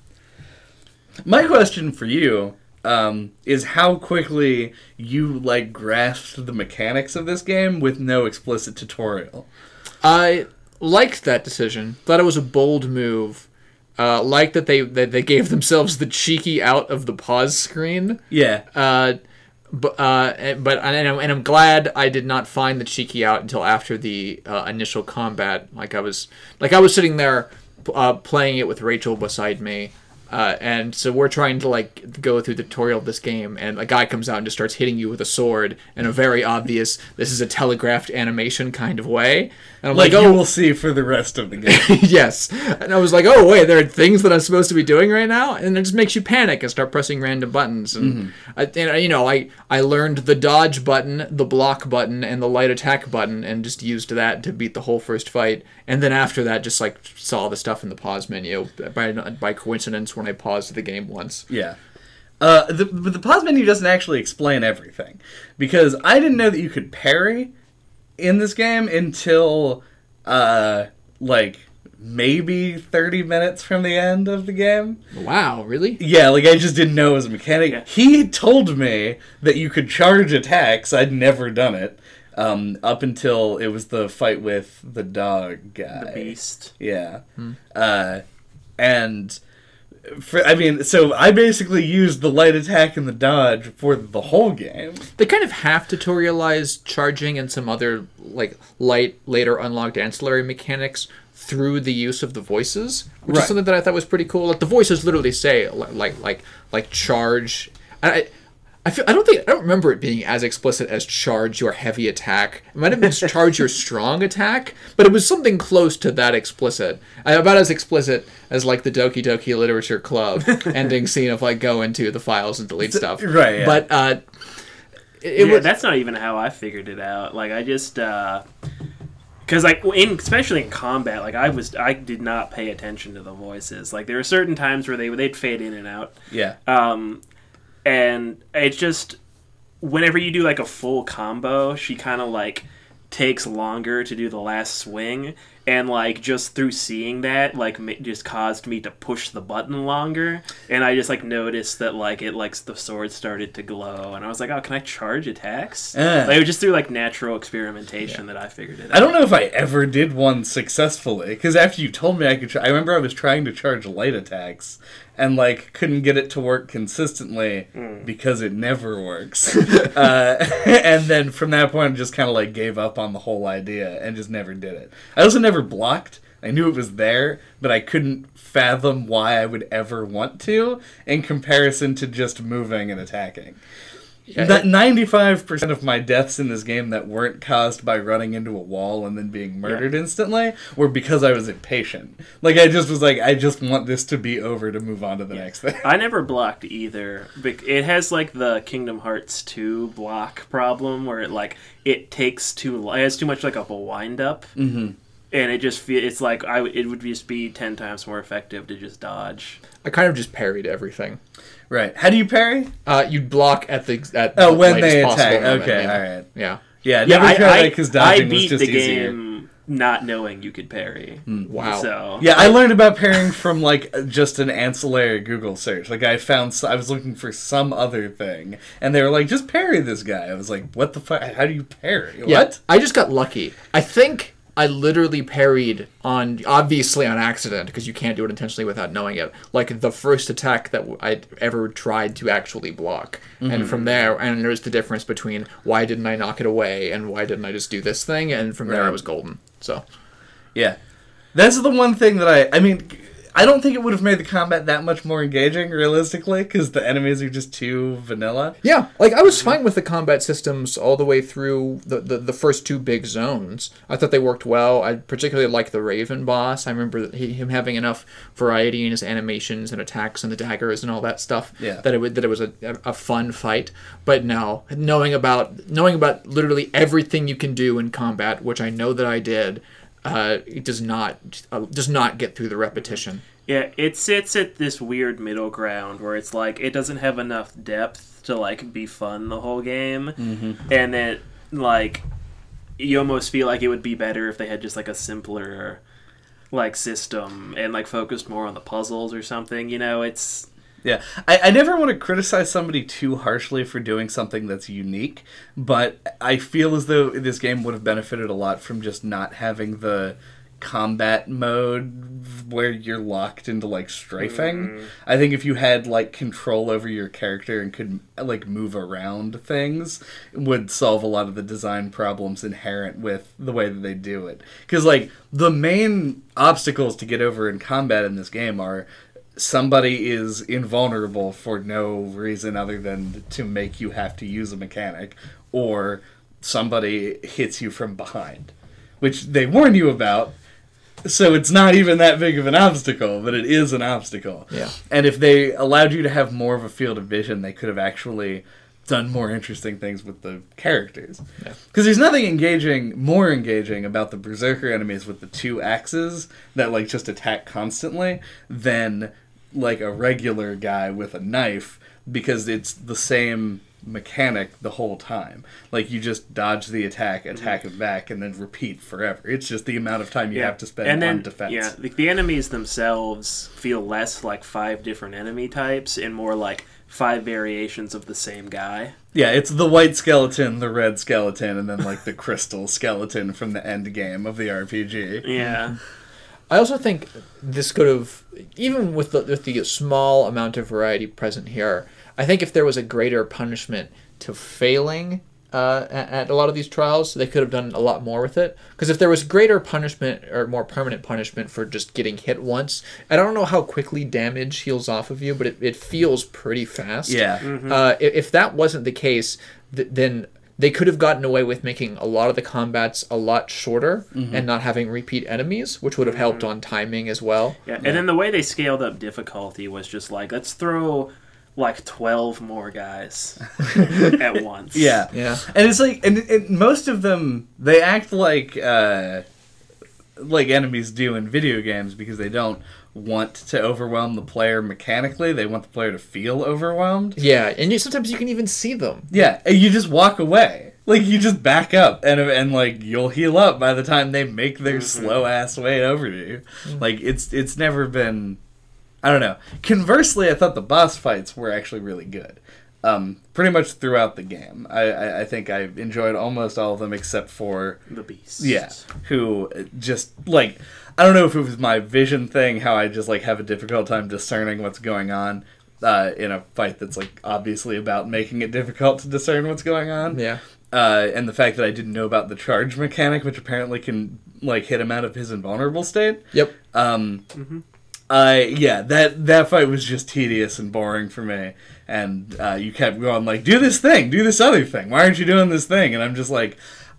My question for you um, is how quickly you like grasped the mechanics of this game with no explicit tutorial. I liked that decision. Thought it was a bold move. Uh, liked that they that they gave themselves the cheeky out of the pause screen. Yeah. Uh, but uh, but and I'm, and I'm glad I did not find the cheeky out until after the uh, initial combat. Like I was like I was sitting there uh, playing it with Rachel beside me. Uh, and so we're trying to like go through the tutorial of this game, and a guy comes out and just starts hitting you with a sword in a very obvious, this is a telegraphed animation kind of way. And I'm Like, like, oh, will see for the rest of the game. [LAUGHS] yes. And I was like, oh, wait, there are things that I'm supposed to be doing right now? And it just makes you panic and start pressing random buttons. And, I, and you know, I, I learned the dodge button, the block button, and the light attack button, and just used that to beat the whole first fight. And then after that, just like saw the stuff in the pause menu by, by coincidence when I paused the game once. Yeah. Uh, the, but the pause menu doesn't actually explain everything because I didn't know that you could parry in this game until uh, like maybe 30 minutes from the end of the game. Wow, really? Yeah, like I just didn't know it was a mechanic. Yeah. He told me that you could charge attacks. I'd never done it um, up until it was the fight with the dog guy. the beast. Yeah. Uh, and for, I mean, so I basically used the light attack and the dodge for the whole game. They kind of half tutorialized charging and some other like light later unlocked ancillary mechanics through the use of the voices, which Right. is something that I thought was pretty cool. Like the voices literally say li- like like like charge. I I feel I don't think I don't remember it being as explicit as charge your heavy attack. It might have been charge your strong attack, but it was something close to that explicit. Uh, About as explicit as like the Doki Doki Literature Club [LAUGHS] ending scene of like go into the files and delete stuff. right, yeah. But uh, it, it yeah, was that's not even how I figured it out. Like I just because like in especially in combat, like I was I did not pay attention to the voices. Like there were certain times where they they'd fade in and out. Yeah. Um, and it's just whenever you do like a full combo, she kind of like takes longer to do the last swing, and like just through seeing that like just caused me to push the button longer. And i just like noticed that like it like the sword started to glow and i was like oh can i charge attacks? Eh. like, it was just through like natural experimentation that i figured it out. I don't know if I ever did one successfully because after you told me I could, try, I remember I was trying to charge light attacks and like couldn't get it to work consistently because it never works. [LAUGHS] uh, [LAUGHS] and then from that point, I just kind of like gave up on the whole idea and just never did it. I also never blocked. I knew it was there, but I couldn't fathom why I would ever want to in comparison to just moving and attacking. That ninety-five percent of my deaths in this game that weren't caused by running into a wall and then being murdered instantly were because I was impatient. Like I just was like, I just want this to be over to move on to the next thing. I never blocked either. It has like the Kingdom Hearts 2 block problem where it like it takes too long. It has too much like of a wind up. Mm-hmm. And it just feel it's like I w- it would just be 10 times more effective to just dodge. I kind of just parried everything. Right? How do you parry? Uh, you'd block at the at Oh, the when they possible attack. moment, Okay, yeah. all right. Yeah. Yeah, Yeah, never I, tried I, it because I dodging was beat just the easier. game not knowing you could parry. Wow. So Yeah, I learned about parrying from like just an ancillary Google search. Like I found, I was looking for some other thing, and they were like, "Just parry this guy." I was like, "What the fuck? How do you parry? Yeah, What?" I just got lucky. I think I literally parried on, obviously on accident, because you can't do it intentionally without knowing it. Like the first attack that I ever tried to actually block, Mm-hmm. and from there, and there's the difference between why didn't I knock it away and why didn't I just do this thing, and from there I was golden. So Yeah, that's the one thing that I. I mean, I don't think it would have made the combat that much more engaging, realistically, because the enemies are just too vanilla. Yeah, like I was fine with the combat systems all the way through the, the, the first two big zones. I thought they worked well. I particularly liked the Raven boss. I remember he, him having enough variety in his animations and attacks and the daggers and all that stuff. Yeah. That it would, that it was a, a fun fight. But no, knowing about knowing about literally everything you can do in combat, which I know that I did, uh, it does not uh, does not get through the repetition. Yeah, it sits at this weird middle ground where it's like it doesn't have enough depth to like be fun the whole game, Mm-hmm. and then like you almost feel like it would be better if they had just like a simpler like system and like focused more on the puzzles or something. You know, it's Yeah, I, I never want to criticize somebody too harshly for doing something that's unique, but I feel as though this game would have benefited a lot from just not having the combat mode where you're locked into like strafing. Mm. I think if you had like control over your character and could like move around things, it would solve a lot of the design problems inherent with the way that they do it. Because like the main obstacles to get over in combat in this game are somebody is invulnerable for no reason other than to make you have to use a mechanic, or somebody hits you from behind, which they warn you about. So it's not even that big of an obstacle, but it is an obstacle. Yeah. And if they allowed you to have more of a field of vision, they could have actually done more interesting things with the characters. Yeah. Because there's nothing engaging, more engaging about the berserker enemies with the two axes that like just attack constantly than like a regular guy with a knife because it's the same mechanic the whole time. Like you just dodge the attack, mhm. attack it back, and then repeat forever. It's just the amount of time you have to spend and then on defense. yeah, the, the enemies themselves feel less like five different enemy types and more like five variations of the same guy. Yeah, it's the white skeleton, the red skeleton, and then like the [LAUGHS] crystal skeleton from the end game of the RPG. Yeah. I also think this could have, even with the, with the small amount of variety present here, I think if there was a greater punishment to failing uh, at, at a lot of these trials, they could have done a lot more with it. Because if there was greater punishment or more permanent punishment for just getting hit once, I don't know how quickly damage heals off of you, but it, it feels pretty fast. Yeah. Uh, if, if that wasn't the case, th- then they could have gotten away with making a lot of the combats a lot shorter and not having repeat enemies, which would have helped on timing as well. Yeah, and then the way they scaled up difficulty was just like, let's throw like 12 more guys [LAUGHS] at once. Yeah. Yeah. And it's like, and, and most of them, they act like, uh, like enemies do in video games because they don't want to overwhelm the player mechanically. They want the player to feel overwhelmed. Yeah, and you, sometimes you can even see them. Yeah, and you just walk away. Like you just back up and and like you'll heal up by the time they make their Mm-hmm. slow ass way over to you. Like it's it's never been I don't know. Conversely, I thought the boss fights were actually really good. Um, pretty much throughout the game. I, I, I think I enjoyed almost all of them except for The beast. yeah, who uh, just like I don't know if it was my vision thing, how I just like have a difficult time discerning what's going on uh, in a fight that's like obviously about making it difficult to discern what's going on. Yeah. Uh, and the fact that I didn't know about the charge mechanic, which apparently can like hit him out of his invulnerable state. Yep. Um, I yeah, that that fight was just tedious and boring for me. And uh, you kept going like, do this thing, do this other thing. Why aren't you doing this thing? And I'm just like,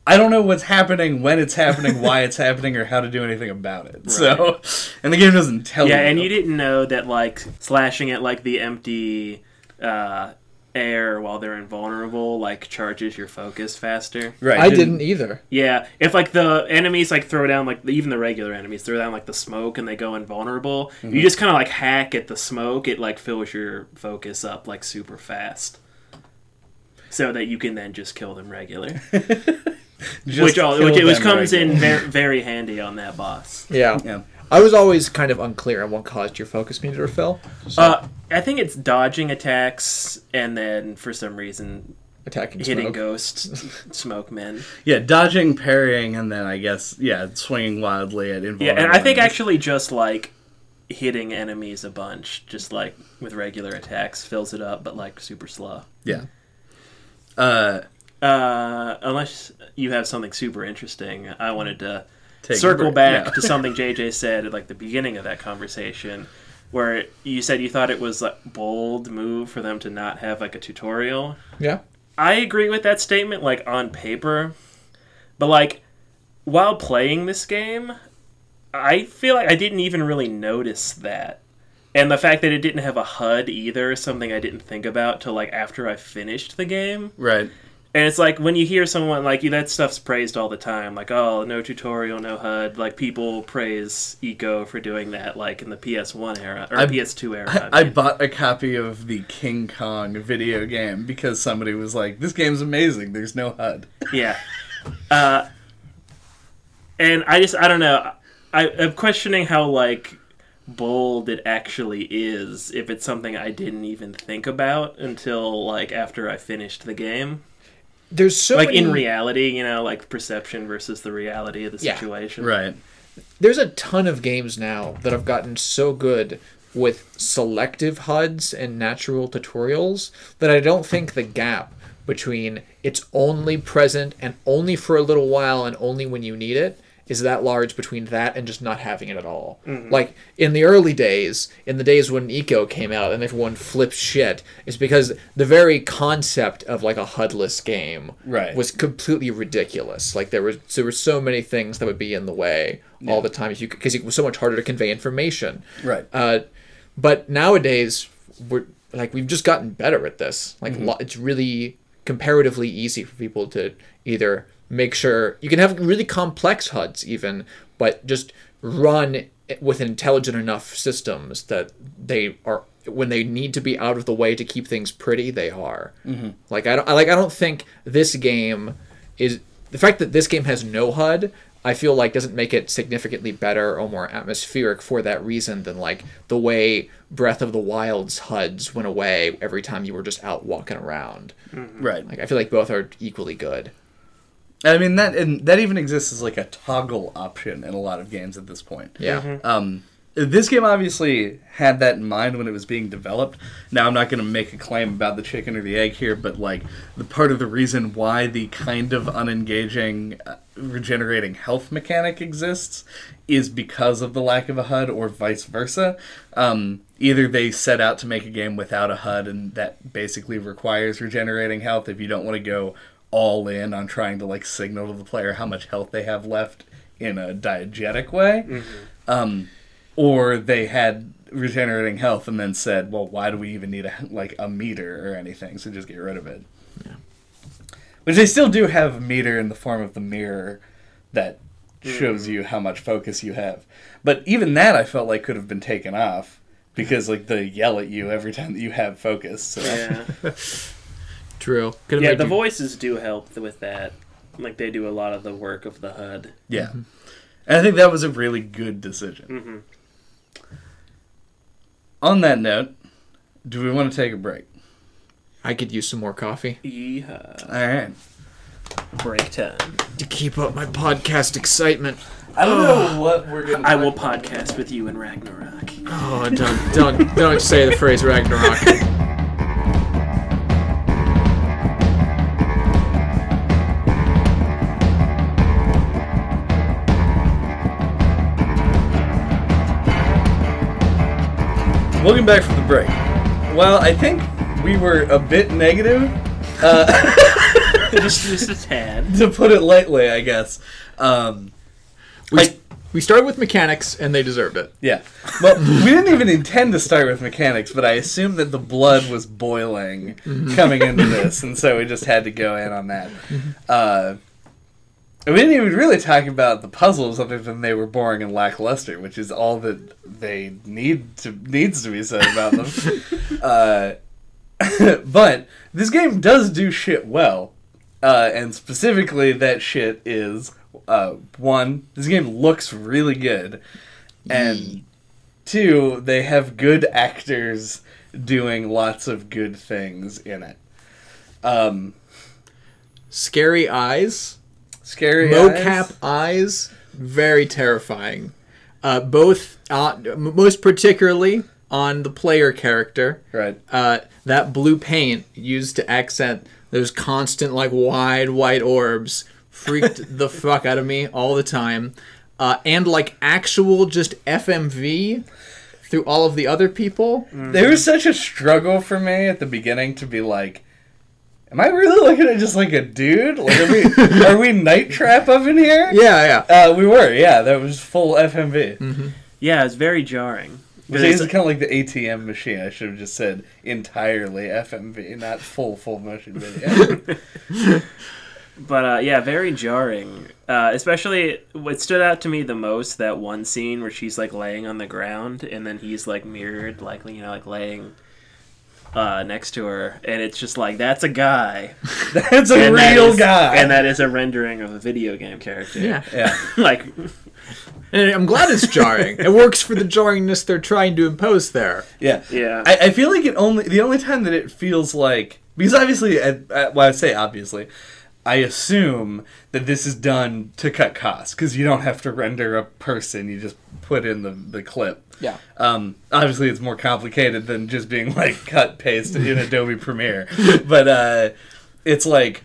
I don't know what's happening, when it's happening, why it's happening, or how to do anything about it. So, [LAUGHS] and the game doesn't tell Yeah, you. Yeah, and you didn't know that like slashing at like the empty uh, air while they're invulnerable like charges your focus faster. right? I didn't either. Yeah, if like the enemies like throw down like even the regular enemies throw down like the smoke and they go invulnerable, Mm-hmm. you just kind of like hack at the smoke. It like fills your focus up like super fast, so that you can then just kill them regular. [LAUGHS] Just which all, which it was them comes in regular. very very handy on that boss. Yeah. Yeah. I was always kind of unclear on what caused your focus meter to fill. So, Uh, I think it's dodging attacks and then for some reason attacking hitting smoke. ghost [LAUGHS] smoke men. Yeah, dodging, parrying, and then I guess yeah, swinging wildly at invulnerable. Yeah, and I think actually just like hitting enemies a bunch, just like with regular attacks, fills it up, but like super slow. yeah. Uh, Uh, unless you have something super interesting, I wanted to take circle back Yeah. to something JJ said at like the beginning of that conversation, where you said you thought it was a bold move for them to not have like a tutorial. Yeah. I agree with that statement, like on paper, but like while playing this game, I feel like I didn't even really notice that. And the fact that it didn't have a HUD either is something I didn't think about till like after I finished the game. right. And it's like when you hear someone like you that stuff's praised all the time, like oh no tutorial, no HUD. Like people praise Ico for doing that, like in the PS1 era or I- PS2 era. I, I I mean. bought a copy of the King Kong video game because somebody was like, "This game's amazing. There's no HUD." Yeah. Uh, and I just I don't know. I, I'm questioning how like bold it actually is if it's something I didn't even think about until like after I finished the game. There's so like many, in reality, you know, like perception versus the reality of the Yeah. situation. Right. there's a ton of games now that have gotten so good with selective HUDs and natural tutorials that I don't think the gap between it's only present and only for a little while and only when you need it is that large between that and just not having it at all. Like in the early days, in the days when Ico came out and everyone flipped shit, is because the very concept of like a HUDless game Right. was completely ridiculous. Like there was there were so many things that would be in the way all the time if you because it was so much harder to convey information. Right. Uh, but nowadays we're like we've just gotten better at this. Like lo- it's really comparatively easy for people to either make sure you can have really complex HUDs even, but just run with intelligent enough systems that they are when they need to be out of the way to keep things pretty, they are. Mm-hmm. Like I don't I, like I don't think this game is the fact that this game has no HUD. I feel like doesn't make it significantly better or more atmospheric for that reason than like the way Breath of the Wild's HUDs went away every time you were just out walking around. Right. Like I feel like both are equally good. I mean that and that even exists as like a toggle option in a lot of games at this point. Yeah. Um, this game obviously had that in mind when it was being developed. Now I'm not going to make a claim about the chicken or the egg here, but like the part of the reason why the kind of unengaging uh, regenerating health mechanic exists is because of the lack of a HUD, or vice versa. Um, either they set out to make a game without a HUD, and that basically requires regenerating health if you don't want to go all in on trying to like signal to the player how much health they have left in a diegetic way. Um, or they had regenerating health and then said, "Well, why do we even need a like a meter or anything? So just get rid of it." Which they still do have a meter in the form of the mirror that shows you how much focus you have. But even that, I felt like could have been taken off because like they yell at you every time that you have focus. So. Yeah. [LAUGHS] True. Could've Yeah, made the you- voices do help with that. Like they do a lot of the work of the HUD. Yeah. And I think that was a really good decision. hmm On that note, do we want to take a break? I could use some more coffee Yeehaw. All right. Break time. to keep up my podcast excitement. I don't know what we're going to I will podcast with you in Ragnarok. Oh, don't don't don't say the phrase Ragnarok. [LAUGHS] Welcome back from the break. Well, I think we were a bit negative, uh, [LAUGHS] just, just a tad. [LAUGHS] to put it lightly, I guess. Um, We, I- we started with mechanics and they deserved it. yeah. Well, we didn't even intend to start with mechanics, but I assumed that the blood was boiling coming into this, and so we just had to go in on that. Uh, we didn't even really talk about the puzzles, other than they were boring and lackluster, which is all that they need to needs to be said about them. [LAUGHS] uh, [LAUGHS] but this game does do shit well, uh, and specifically that shit is uh, one. This game looks really good, and two, they have good actors doing lots of good things in it. Um, Scary eyes, scary mocap eyes. eyes, very terrifying. Uh, both, uh, most particularly on the player character. right? uh, that blue paint used to accent those constant like wide white orbs freaked [LAUGHS] the fuck out of me all the time uh, and like actual just fmv through all of the other people There was such a struggle for me at the beginning to be like, "Am I really looking at just like a dude? Like, are we [LAUGHS] are we night trap up in here?" yeah yeah Uh, we were, yeah. That was full FMV. Yeah, it's very jarring. Which Because is kind of like the ATM machine. I should have just said entirely FMV, not full full motion video. [LAUGHS] But uh, yeah, very jarring. Uh, especially what stood out to me the most that one scene where she's like laying on the ground and then he's like mirrored, like you know, like laying uh, next to her, and it's just like that's a guy, [LAUGHS] That's a and real is- guy. and that is a rendering of a video game character. yeah. [LAUGHS] Yeah, like and i'm glad it's jarring. It works for the jarringness they're trying to impose there. Yeah, yeah, I, I feel like it only the only time that it feels like because obviously, I, I, well, I say obviously, I assume that this is done to cut costs because you don't have to render a person; you just put in the the clip. yeah Um, obviously, it's more complicated than just being like cut paste in Adobe Premiere, [LAUGHS] but uh, it's like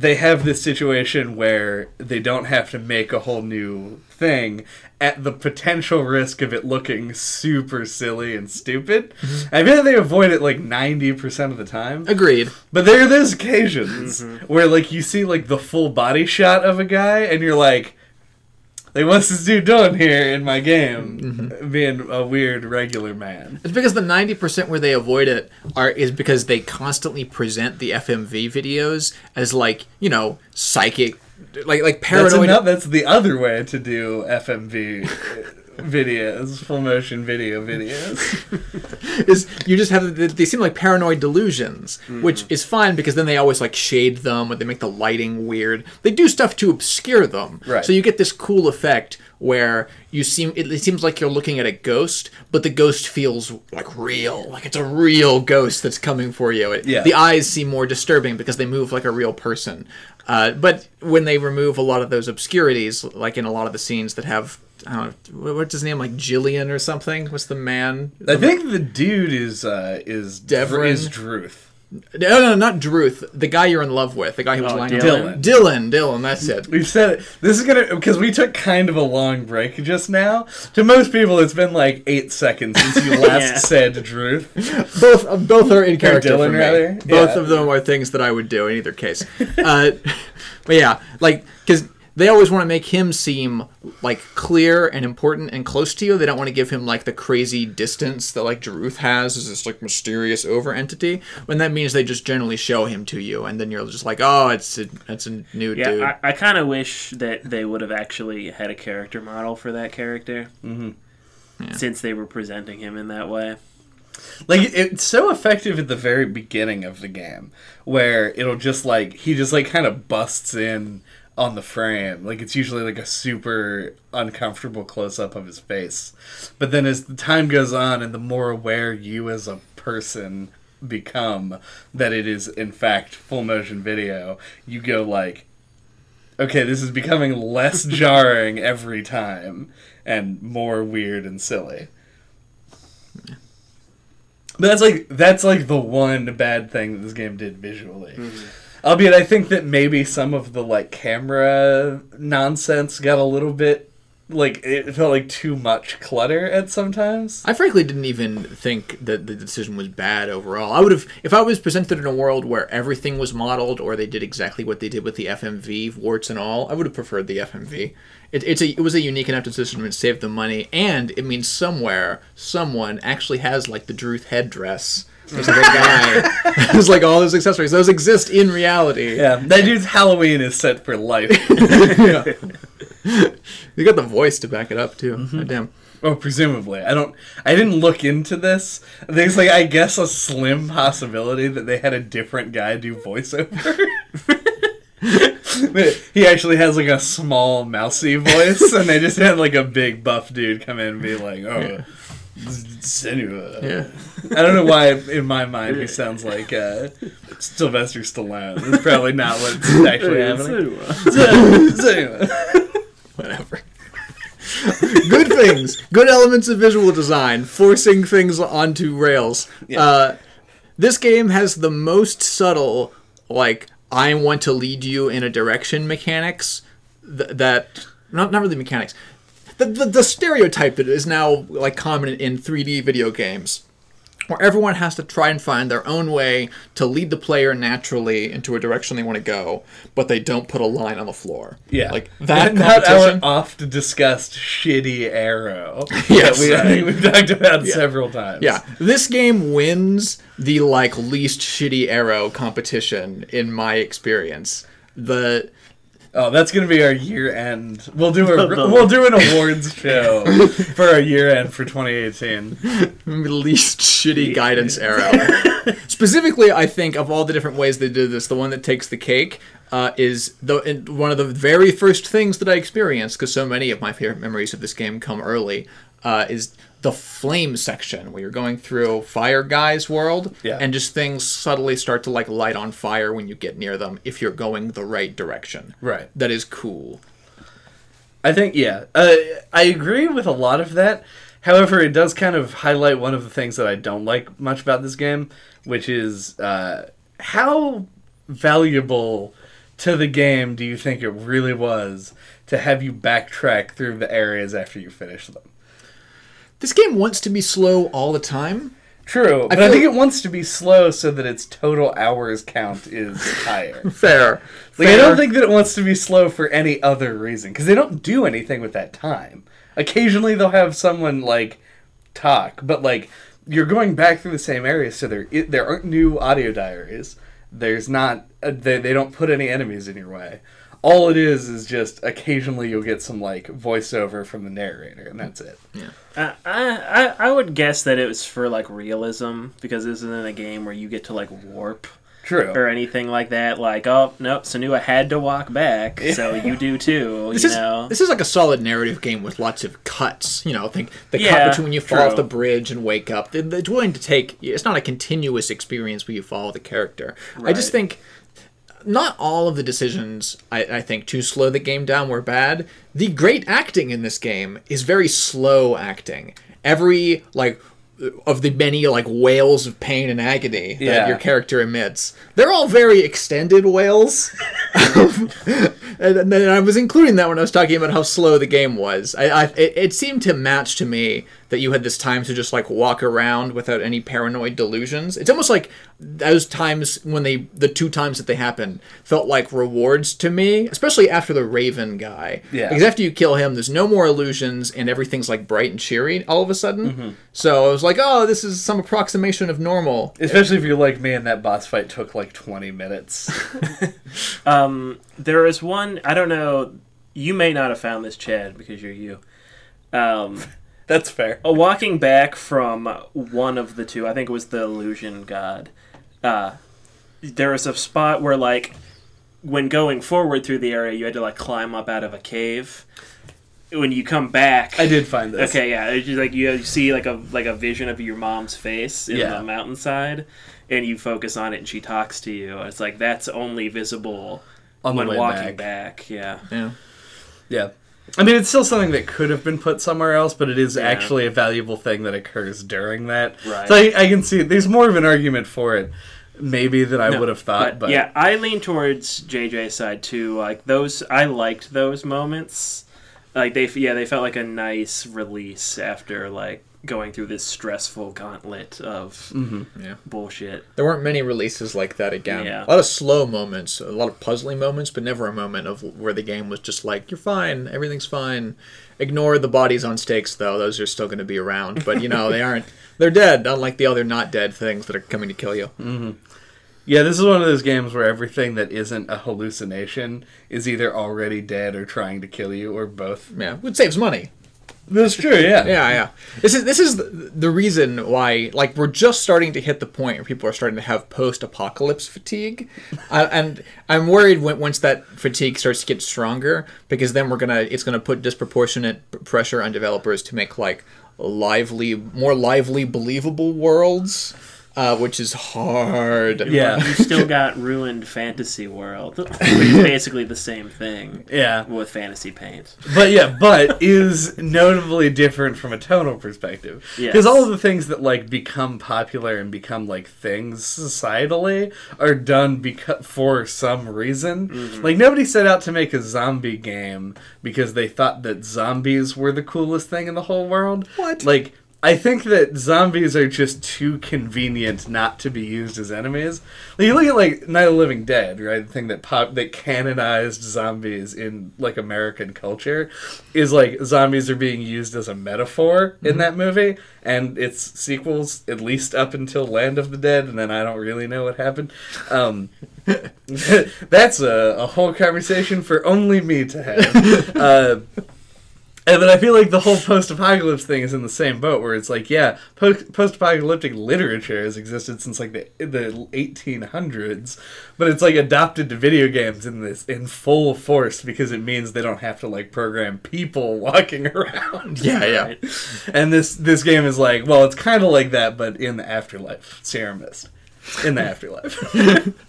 they have this situation where they don't have to make a whole new thing at the potential risk of it looking super silly and stupid. Mm-hmm. I feel like they avoid it like ninety percent of the time. agreed But there are those occasions mm-hmm. where like you see like the full body shot of a guy and you're like like what's this dude doing here in my game? Mm-hmm. Being a weird regular man. It's because the ninety percent where they avoid it are is because they constantly present the FMV videos as like you know psychic, like like That's enough, that's the other way to do FMV [LAUGHS] videos, full motion video videos. [LAUGHS] Is you just have they seem like paranoid delusions, which is fine because then they always like shade them or they make the lighting weird. They do stuff to obscure them, Right. so you get this cool effect where you seem it, it seems like you're looking at a ghost, but the ghost feels like real, like it's a real ghost that's coming for you. It, Yeah. The eyes seem more disturbing because they move like a real person. Uh, but when they remove a lot of those obscurities, like in a lot of the scenes that have, I don't know, what's his name, like Jillian or something? What's the man? I think the dude is uh is Devrin. is Druth. No, no, not Druth. The guy you're in love with. The guy who was Oh, lying Dylan. on Dylan. Dylan. That's it. We've said it. This is gonna because we took kind of a long break just now. To most people, it's been like eight seconds since you [LAUGHS] last Yeah. said Druth. Both uh, both are in character Dylan, for me. rather? Both Yeah. of them are things that I would do in either case. [LAUGHS] Uh, [LAUGHS] but yeah, like because they always want to make him seem like clear and important and close to you. They don't want to give him like the crazy distance that like Druth has as this like mysterious over entity. When that means they just generally show him to you, and then you're just like, oh, it's a, it's a new yeah. dude. I, I kind of wish that they would have actually had a character model for that character, Mhm. Yeah. since they were presenting him in that way. Like it's so effective at the very beginning of the game, where it'll just like he just like kind of busts in on the frame. Like it's usually like a super uncomfortable close up of his face. But then as the time goes on and the more aware you as a person become that it is in fact full motion video, you go like okay, this is becoming less [LAUGHS] jarring every time and more weird and silly. But that's like that's like the one bad thing that this game did visually. Mm-hmm. Albeit, I think that maybe some of the like camera nonsense got a little bit like it felt like too much clutter at sometimes. I frankly didn't even think that the decision was bad overall. I would have, if I was presented in a world where everything was modeled or they did exactly what they did with the FMV, warts and all, I would have preferred the FMV. It, it's a, it was a unique enough decision to save the money, and it means somewhere, someone actually has like the Druth headdress. There's like a guy [LAUGHS] who's like all those accessories. Those exist in reality. Yeah, that dude's Halloween is set for life. [LAUGHS] yeah. you got the voice to back it up too. Mm-hmm. God damn. Oh, presumably. I don't. I didn't look into this. There's like, I guess, a slim possibility that they had a different guy do voiceover. [LAUGHS] He actually has like a small mousy voice, and they just had like a big buff dude come in and be like, "Oh, Senua." Yeah. I don't know why in my mind he sounds like uh, Sylvester Stallone. That's probably not what's actually happening. Senua. Whatever. good things, good elements of visual design, forcing things onto rails. Yeah. Uh, this game has the most subtle, like I want to lead you in a direction mechanics th- that not not really mechanics. The, the, the stereotype that is now like common in 3D video games, where everyone has to try and find their own way to lead the player naturally into a direction they want to go, but they don't put a line on the floor. Yeah, like that Not competition. our oft discussed shitty arrow. [LAUGHS] Yes. that [LAUGHS] we, we've talked about several times. Yeah, this game wins the like least shitty arrow competition in my experience. The Oh, that's gonna be our year end. We'll do a [LAUGHS] we'll do an awards show [LAUGHS] for our year end for 2018. least shitty guidance arrow. [LAUGHS] Specifically, I think of all the different ways they did this, the one that takes the cake uh, is the in- one of the very first things that I experienced because so many of my favorite memories of this game come early. Uh, is the flame section where you're going through Fire Guy's world, Yeah. and just things subtly start to like light on fire when you get near them if you're going the right direction. Right. That is cool. I think yeah. Uh, I agree with a lot of that. However, it does kind of highlight one of the things that I don't like much about this game, which is uh, how valuable to the game do you think it really was to have you backtrack through the areas after you finish them? This game wants to be slow all the time. True, but I, think it wants to be slow so that its total hours count is [LAUGHS] higher. Fair. Like I don't think that it wants to be slow for any other reason because they don't do anything with that time. Occasionally they'll have someone like talk, but like you're going back through the same areas, so there it, there aren't new audio diaries. There's not uh, they they don't put any enemies in your way. All it is is just occasionally you'll get some like voiceover from the narrator, and that's it. Yeah. I, I I would guess that it was for like realism because this isn't a game where you get to like warp True. or anything like that. Like, oh nope, Senua had to walk back, so you do too. [LAUGHS] This you is know, this is like a solid narrative game with lots of cuts. You know, think the Yeah, cut between when you fall true. off the bridge and wake up. They're, they're willing to take. It's not a continuous experience where you follow the character. I just think not all of the decisions I, I think to slow the game down were bad. The great acting in this game is very slow acting. Every like of the many like wails of pain and agony that Yeah. your character emits, they're all very extended wails. [LAUGHS] and then I was including that when I was talking about how slow the game was. I, I it, it seemed to match to me that you had this time to just like walk around without any paranoid delusions. It's almost like those times when they the two times that they happened felt like rewards to me, especially after the Raven guy. Yeah. Because after you kill him, there's no more illusions and everything's like bright and cheery all of a sudden. Mm-hmm. So I was like, oh, this is some approximation of normal. Especially if you're like me and that boss fight took like 20 minutes. [LAUGHS] um, there is one. I don't know. You may not have found this, Chad, because you're you. Um, [LAUGHS] That's fair. Walking back from one of the two, I think it was the illusion god. Uh, there was a spot where, like, when going forward through the area, you had to like climb up out of a cave. When you come back, I did find this. Okay, yeah, it's just like you see like a like a vision of your mom's face in Yeah. the mountainside, and you focus on it, and she talks to you. It's like that's only visible On the when way walking back. Yeah, Yeah. Yeah. I mean, it's still something that could have been put somewhere else, but it is actually a valuable thing that occurs during that. Right. So I, I can see there's more of an argument for it, maybe than I No, would have thought. But, yeah, I lean towards JJ's side too. Like those, I liked those moments. Like they, yeah, they felt like a nice release after like going through this stressful gauntlet of mm-hmm. Yeah. bullshit. There weren't many releases like that again. Yeah. A lot of slow moments, a lot of puzzling moments, but never a moment of where the game was just like, "You're fine, everything's fine." Ignore the bodies on stakes, though; those are still going to be around. But you know, they [LAUGHS] aren't. They're dead, unlike the other not dead things that are coming to kill you. Mm-hmm. yeah, this is one of those games where everything that isn't a hallucination is either already dead or trying to kill you, or both. Yeah, it saves money. That's true. Yeah. [LAUGHS] Yeah, yeah. This is this is the, reason why like we're just starting to hit the point where people are starting to have post-apocalypse fatigue, I, and I'm worried when, once that fatigue starts to get stronger because then we're gonna it's gonna put disproportionate pressure on developers to make like lively, more lively, believable worlds, uh, which is hard. Yeah. you still [LAUGHS] got ruined fantasy world, [LAUGHS] which is basically the same thing Yeah. with fantasy paint. but yeah, [LAUGHS] but is notably different from a tonal perspective. Yes. Because all of the things that like become popular and become like things societally are done beca- for some reason. Mm-hmm. Like nobody set out to make a zombie game because they thought that zombies were the coolest thing in the whole world. What? Like I think that zombies are just too convenient not to be used as enemies. Like, you look at like Night of the Living Dead, right? The thing that pop that canonized zombies in like American culture is like zombies are being used as a metaphor in that movie, and its sequels, at least up until Land of the Dead, and then I don't really know what happened. Um, [LAUGHS] that's a, a whole conversation for only me to have. [LAUGHS] Uh, and then I feel like the whole post-apocalypse thing is in the same boat, where it's like, yeah, po- post-apocalyptic literature has existed since like the the 1800s, but it's like adopted to video games in this in full force because it means they don't have to like program people [LAUGHS] walking around. Yeah, yeah. Right? [LAUGHS] And this this game is like, well, it's kind of like that, but in the afterlife, Sierra Mist, in the afterlife. [LAUGHS]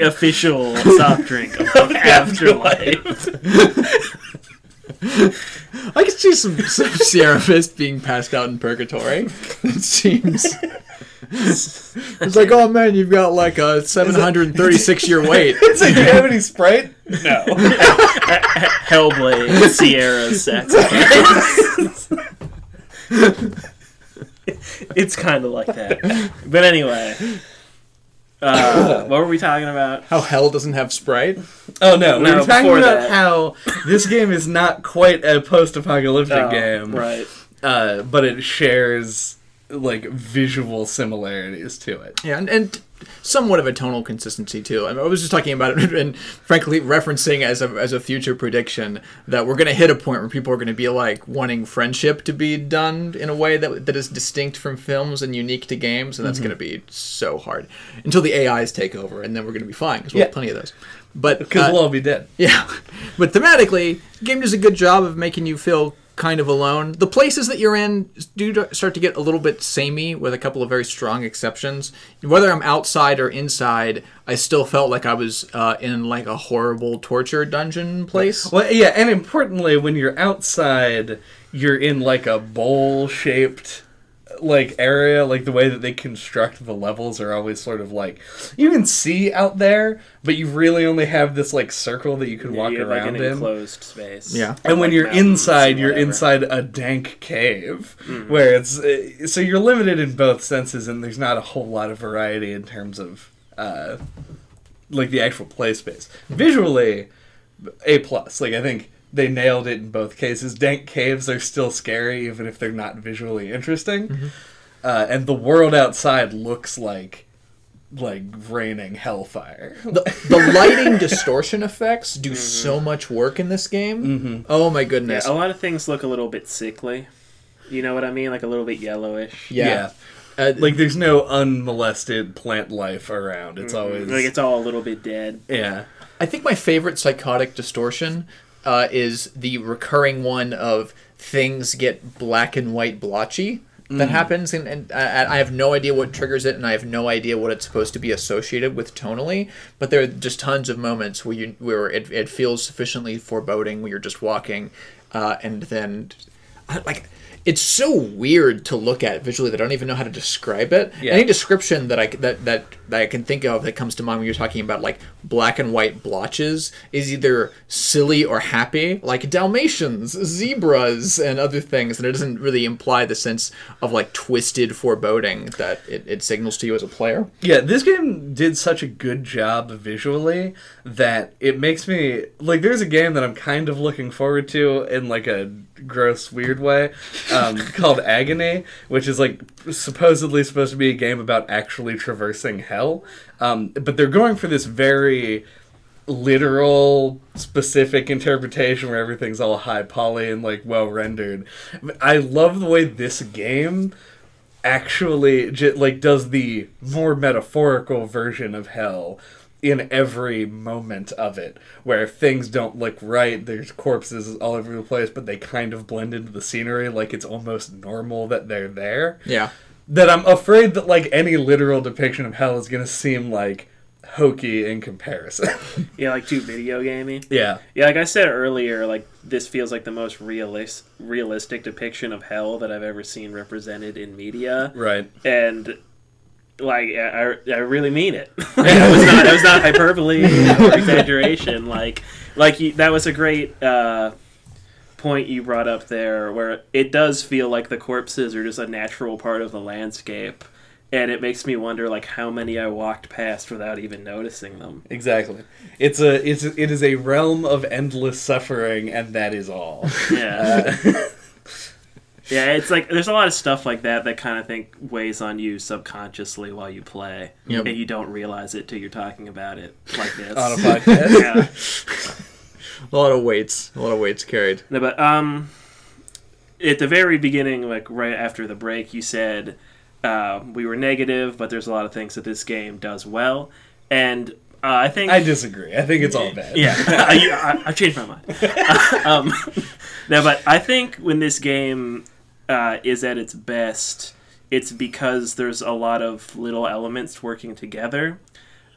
Official soft drink of afterlife. [LAUGHS] I can see some, some Sierra Mist being passed out in purgatory. It seems. It's like, oh man, you've got like a 736 year wait. it's like, do you have any Sprite? No. [LAUGHS] Hellblade Sierra sex. [LAUGHS] it's kind of like that. But anyway, uh, [LAUGHS] what were we talking about? How hell doesn't have Sprite? Oh no, we No, were talking about that. how this game is not quite a post-apocalyptic Oh, game, right? uh, but it shares like visual similarities to it. Yeah, and, and somewhat of a tonal consistency too. I, mean, I was just talking about it, [LAUGHS] and frankly, referencing as a as a future prediction that we're going to hit a point where people are going to be like wanting friendship to be done in a way that that is distinct from films and unique to games, and that's going to be so hard until the AIs take over, and then we're going to be fine because we'll have plenty of those. But Because uh, we'll all be dead. [LAUGHS] yeah, but thematically, the game does a good job of making you feel kind of alone. The places that you're in do start to get a little bit samey, with a couple of very strong exceptions. Whether I'm outside or inside, I still felt like I was uh, in like a horrible torture dungeon place. Well, yeah, and importantly, when you're outside, you're in like a bowl-shaped like area. Like the way that they construct the levels are always sort of like you can see out there, but you really only have this like circle that you can walk you have like around an in. enclosed space. Yeah. and when Like you're inside you're inside a dank cave where it's uh, so you're limited in both senses and there's not a whole lot of variety in terms of uh, like the actual play space visually a plus like i think they nailed it in both cases dank caves are still scary even if they're not visually interesting uh, and the world outside looks like like raining hellfire The, the lighting distortion effects do so much work in this game. Oh my Yeah, goodness! a lot of things look a little bit sickly. You know what I mean? Like a little bit yellowish. Yeah. Uh, Like there's no unmolested plant life around. It's always Like it's all a little bit dead. yeah. I think my favorite psychotic distortion uh, is the recurring one of things get black and white blotchy. That happens, and, and I, I have no idea what triggers it, and I have no idea what it's supposed to be associated with tonally. But there are just tons of moments where you where it, it feels sufficiently foreboding when you're just walking, uh, and then like it's so weird to look at visually that I don't even know how to describe it. Yeah. Any description that I that, that that I can think of that comes to mind when you're talking about like black and white blotches is either silly or happy, like Dalmatians, zebras, and other things, and it doesn't really imply the sense of like twisted foreboding that it, it signals to you as a player. Yeah, this game did such a good job visually that it makes me like. There's a game that I'm kind of looking forward to in like a gross, weird way, um, [LAUGHS] called Agony, which is like supposedly supposed to be a game about actually traversing hell. Um, but they're going for this very literal specific interpretation where everything's all high poly and like well rendered i love the way this game actually j- like does the more metaphorical version of hell in every moment of it where things don't look right there's corpses all over the place but they kind of blend into the scenery like it's almost normal that they're there. Yeah. that i'm afraid that like any literal depiction of hell is going to seem like hokey in comparison. [LAUGHS] Yeah, like too video gamey. yeah. Yeah, like I said earlier, like this feels like the most realist, realistic depiction of hell that I've ever seen represented in media, right. And like I, I really mean it. [LAUGHS] That was not that was not hyperbole or exaggeration. Like like you, that was a great uh, point you brought up there, where it does feel like the corpses are just a natural part of the landscape. And it makes me wonder, like, how many I walked past without even noticing them. exactly it's a it's it is a realm of endless suffering and that is all Yeah. Uh, [LAUGHS] Yeah, it's like there's a lot of stuff like that that kind of think weighs on you subconsciously while you play, Yep. and you don't realize it till you're talking about it like this. on a [LAUGHS] podcast yeah, A lot of weights. A lot of weights carried. no, but um, at the very beginning, like right after the break, you said uh, we were negative, but there's a lot of things that this game does well, and uh, I think I disagree. I think it's all bad. Yeah, [LAUGHS] I, I, I changed my mind. [LAUGHS] um, no, but I think when this game uh, is at its best, it's because there's a lot of little elements working together,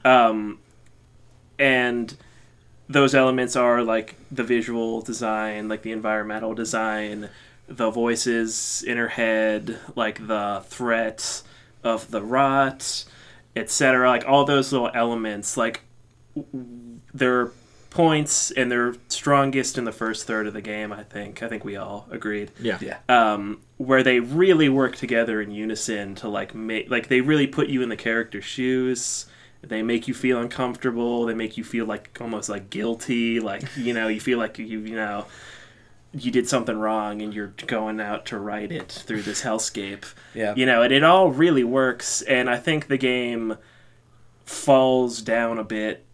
um, and those elements are like the visual design, like the environmental design, the voices in her head, like the threat of the rot, etc. Like all those little elements, like their points and they're strongest in the first third of the game. I think. I think we all agreed. Yeah. Yeah. Um, where they really work together in unison to like make like they really put you in the character's shoes. They make you feel uncomfortable. They make you feel like almost like guilty. Like you know, you feel like you you know you did something wrong and you're going out to right it through this hellscape. Yeah. You know, and it all really works. And I think the game falls down a bit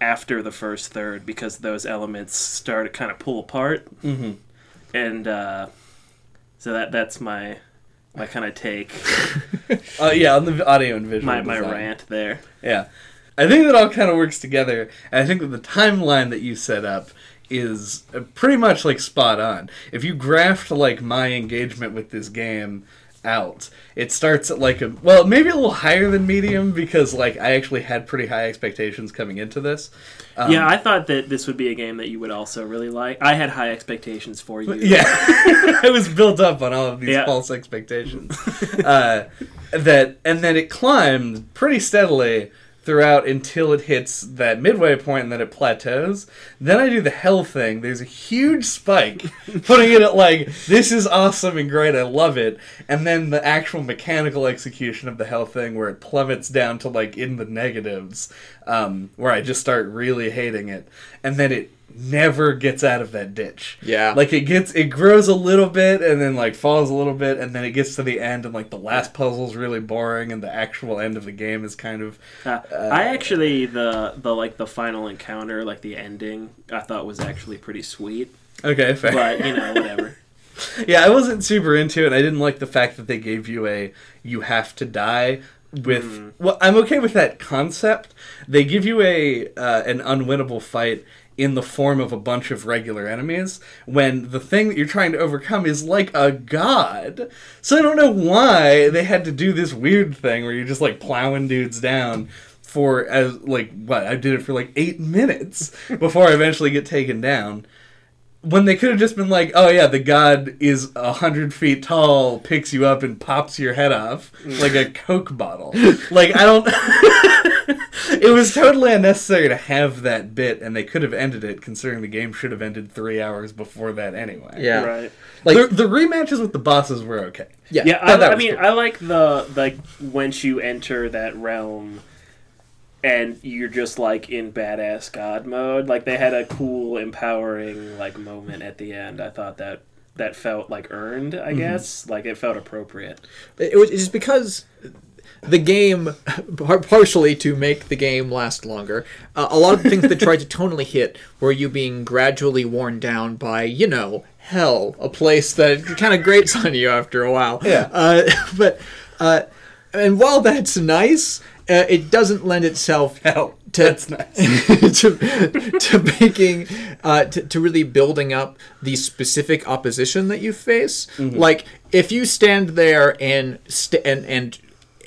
after the first third because those elements start to kind of pull apart. Mhm. And uh, so that that's my my kind of take, [LAUGHS] Uh, yeah, on the audio and visual. my, my rant there. Yeah. I think that all kind of works together, and I think that the timeline that you set up is uh, pretty much like spot on. If you graphed like my engagement with this game out, it starts at like a well, maybe a little higher than medium because like I actually had pretty high expectations coming into this. Um, yeah, I thought that this would be a game that you would also really like. I had high expectations for you. Yeah, [LAUGHS] I was built up on all of these Yeah. false expectations. [LAUGHS] uh, that and then it climbed pretty steadily throughout until it hits that midway point and then it plateaus. Then I do the hell thing. There's a huge spike, [LAUGHS] putting it at like this is awesome and great. I love it. And then the actual mechanical execution of the hell thing where it plummets down to like in the negatives, um, where I just start really hating it. And then it never gets out of that ditch. Yeah. Like it gets it grows a little bit and then like falls a little bit and then it gets to the end and like the last puzzle's really boring and the actual end of the game is kind of Uh, I actually the the like the final encounter, like the ending, I thought was actually pretty sweet. okay, fair. But you know, whatever. [LAUGHS] yeah, I wasn't super into it. I didn't like the fact that they gave you a you have to die with. Well, I'm okay with that concept. They give you a uh, an unwinnable fight in the form of a bunch of regular enemies when the thing that you're trying to overcome is like a god. So I don't know why they had to do this weird thing where you're just like plowing dudes down for as like what I did it for like eight minutes [LAUGHS] before I eventually get taken down when they could have just been like, "Oh yeah, the god is a hundred feet tall, picks you up and pops your head off mm. like a Coke bottle." [LAUGHS] like I don't. [LAUGHS] [LAUGHS] it was totally unnecessary to have that bit, and they could have ended it, considering the game should have ended three hours before that anyway. Yeah. Right. Like the, the rematches with the bosses were okay. yeah. Yeah, Thought that I, I mean, cool. I like the like once you enter that realm, and you're just like in badass god mode. Like they had a cool, empowering like moment at the end. I thought that that felt like earned. I Mm-hmm. guess like it felt appropriate. It was just because the game, partially to make the game last longer, uh, a lot of the things that tried to tonally hit were you being gradually worn down by, you know, hell, a place that kind of grates on you after a while. Yeah. Uh, [LAUGHS] but, uh, and while that's nice, uh, it doesn't lend itself [LAUGHS] Hell, to, that's nice. [LAUGHS] to, to making uh, to, to really building up the specific opposition that you face like if you stand there and st- and and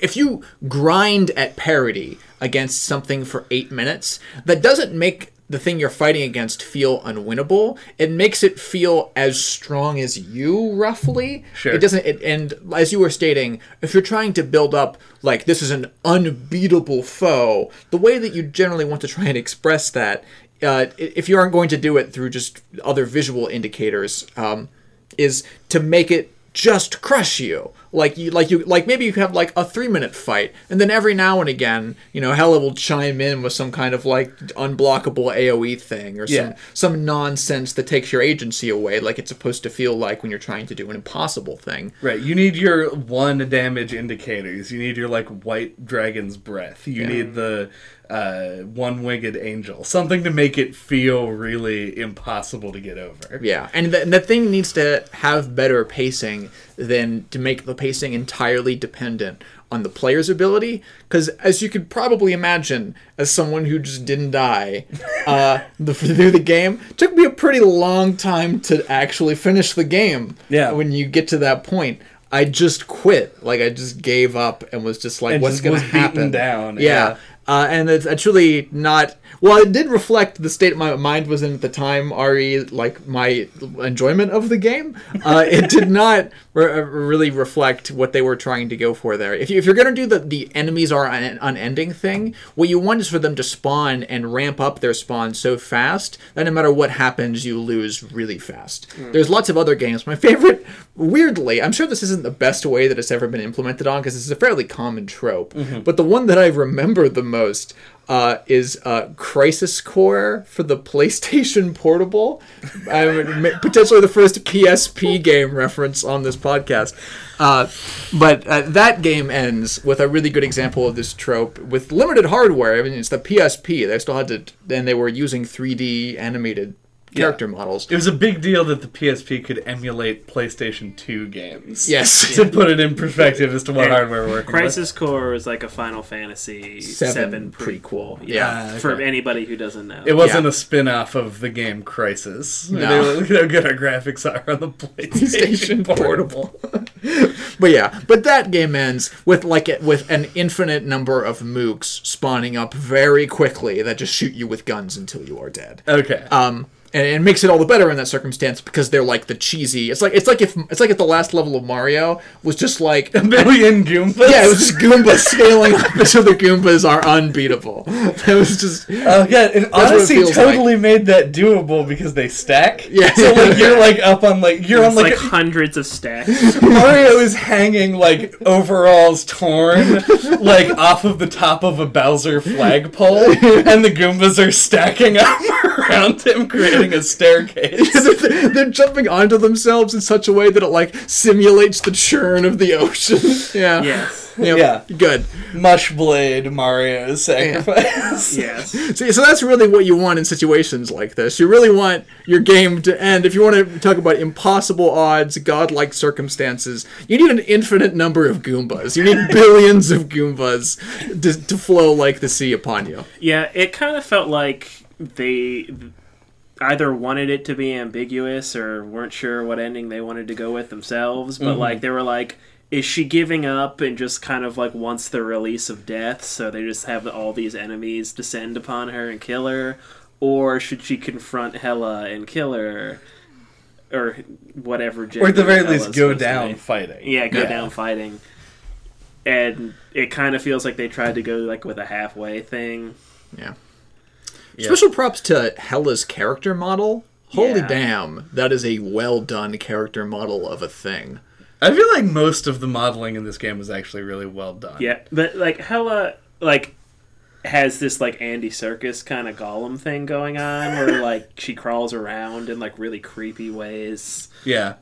if you grind at parity against something for eight minutes that doesn't make the thing you're fighting against feel unwinnable it makes it feel as strong as you roughly Sure. it doesn't it, and as you were stating if you're trying to build up like this is an unbeatable foe the way that you generally want to try and express that uh, if you aren't going to do it through just other visual indicators um, is to make it just crush you like you like you like maybe you have like a three minute fight and then every now and again you know Hela will chime in with some kind of like unblockable aoe thing or some Yeah. some nonsense that takes your agency away like it's supposed to feel like when you're trying to do an impossible thing Right, you need your one damage indicators. You need your like white dragon's breath. You need the uh, one winged angel, something to make it feel really impossible to get over. Yeah, and the, the thing needs to have better pacing than to make the pacing entirely dependent on the player's ability. Because as you could probably imagine, as someone who just didn't die uh, [LAUGHS] the, through the game, it took me a pretty long time to actually finish the game. Yeah. when you get to that point. I just quit. Like I just gave up and was just like, And "What's gonna happen?" down, Yeah, yeah. Uh, and it's actually not. Well, it did reflect the state my mind was in at the time. Re like my enjoyment of the game. Uh, it did not re- really reflect what they were trying to go for there. If, you, if you're gonna do the the enemies are un- unending thing, what you want is for them to spawn and ramp up their spawn so fast that no matter what happens, you lose really fast. There's lots of other games. My favorite, weirdly, I'm sure this isn't the best way that it's ever been implemented on because it's a fairly common trope. But the one that I remember the most uh, is uh, Crisis Core for the [LAUGHS] PlayStation Portable. Potentially the first PSP game reference on this podcast. Uh, but uh, that game ends with a really good example of this trope with limited hardware. I mean, it's the PSP. They still had to, and they were using 3D animated character models. It was a big deal that the PSP could emulate PlayStation 2 games. Yes. [LAUGHS] to put it in perspective as to what And hardware we're working Crisis Core is like a Final Fantasy Seven Seven, prequel. prequel. Yeah, Yeah, for anybody who doesn't know. It wasn't Yeah. a spin off of the game Crisis. No. They were, look at how good our graphics are on the PlayStation, PlayStation Portable. [LAUGHS] But yeah, but that game ends with like it with an infinite number of mooks spawning up very quickly that just shoot you with guns until you are dead. Okay. Um, and it makes it all the better in that circumstance because they're like the cheesy. It's like it's like if it's like if the last level of Mario was just like a million Goombas? yeah, it was just Goombas scaling up until the Goombas are unbeatable. [LAUGHS] It was just Oh yeah, it what it honestly feels totally made that doable because they stack. [LAUGHS] Yeah. So like you're like up on like you're on It's like, like hundreds of stacks. Mario is hanging like overalls torn like off of the top of a Bowser flagpole, [LAUGHS] and the Goombas are stacking up around him, creating a staircase. [LAUGHS] they're, they're jumping onto themselves in such a way that it like simulates the churn of the ocean. [LAUGHS] yeah. yes. Yep. Yeah. Good. Mushblade Mario's sacrifice. Yes. [LAUGHS] See, so that's really what you want in situations like this. You really want your game to end. If you want to talk about impossible odds, godlike circumstances, you need an infinite number of Goombas. You need billions of Goombas to, to flow like the sea upon you. Yeah, it kind of felt like they either wanted it to be ambiguous or weren't sure what ending they wanted to go with themselves, but mm-hmm. like they were like is she giving up and just kind of like wants the release of death so they just have all these enemies descend upon her and kill her or should she confront Hela and kill her or whatever Or at the very least, go down fighting. Yeah, go down fighting. And it kind of feels like they tried to go like with a halfway thing. Yeah. Yeah. Special props to Hela's character model. Holy Yeah. damn, that is a well done character model of a thing. I feel like most of the modeling in this game was actually really well done. Yeah, but like Hella like has this like Andy Serkis kind of Gollum thing going on where [LAUGHS] like she crawls around in like really creepy ways. Yeah.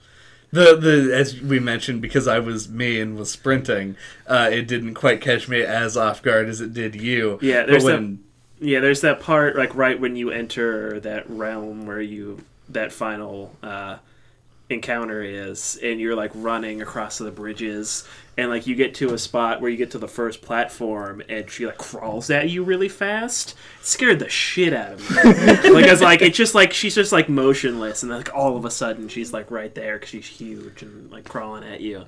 The the as we mentioned because I was me and was sprinting, uh, it didn't quite catch me as off guard as it did you. Yeah, but there's when Yeah, there's that part like right when you enter that realm where you that final uh encounter is and you're like running across the bridges and like you get to a spot where you get to the first platform and she like crawls at you really fast. It scared the shit out of me. [LAUGHS] Like it's like it's just like she's just like motionless and then like all of a sudden she's like right there because she's huge and like crawling at you.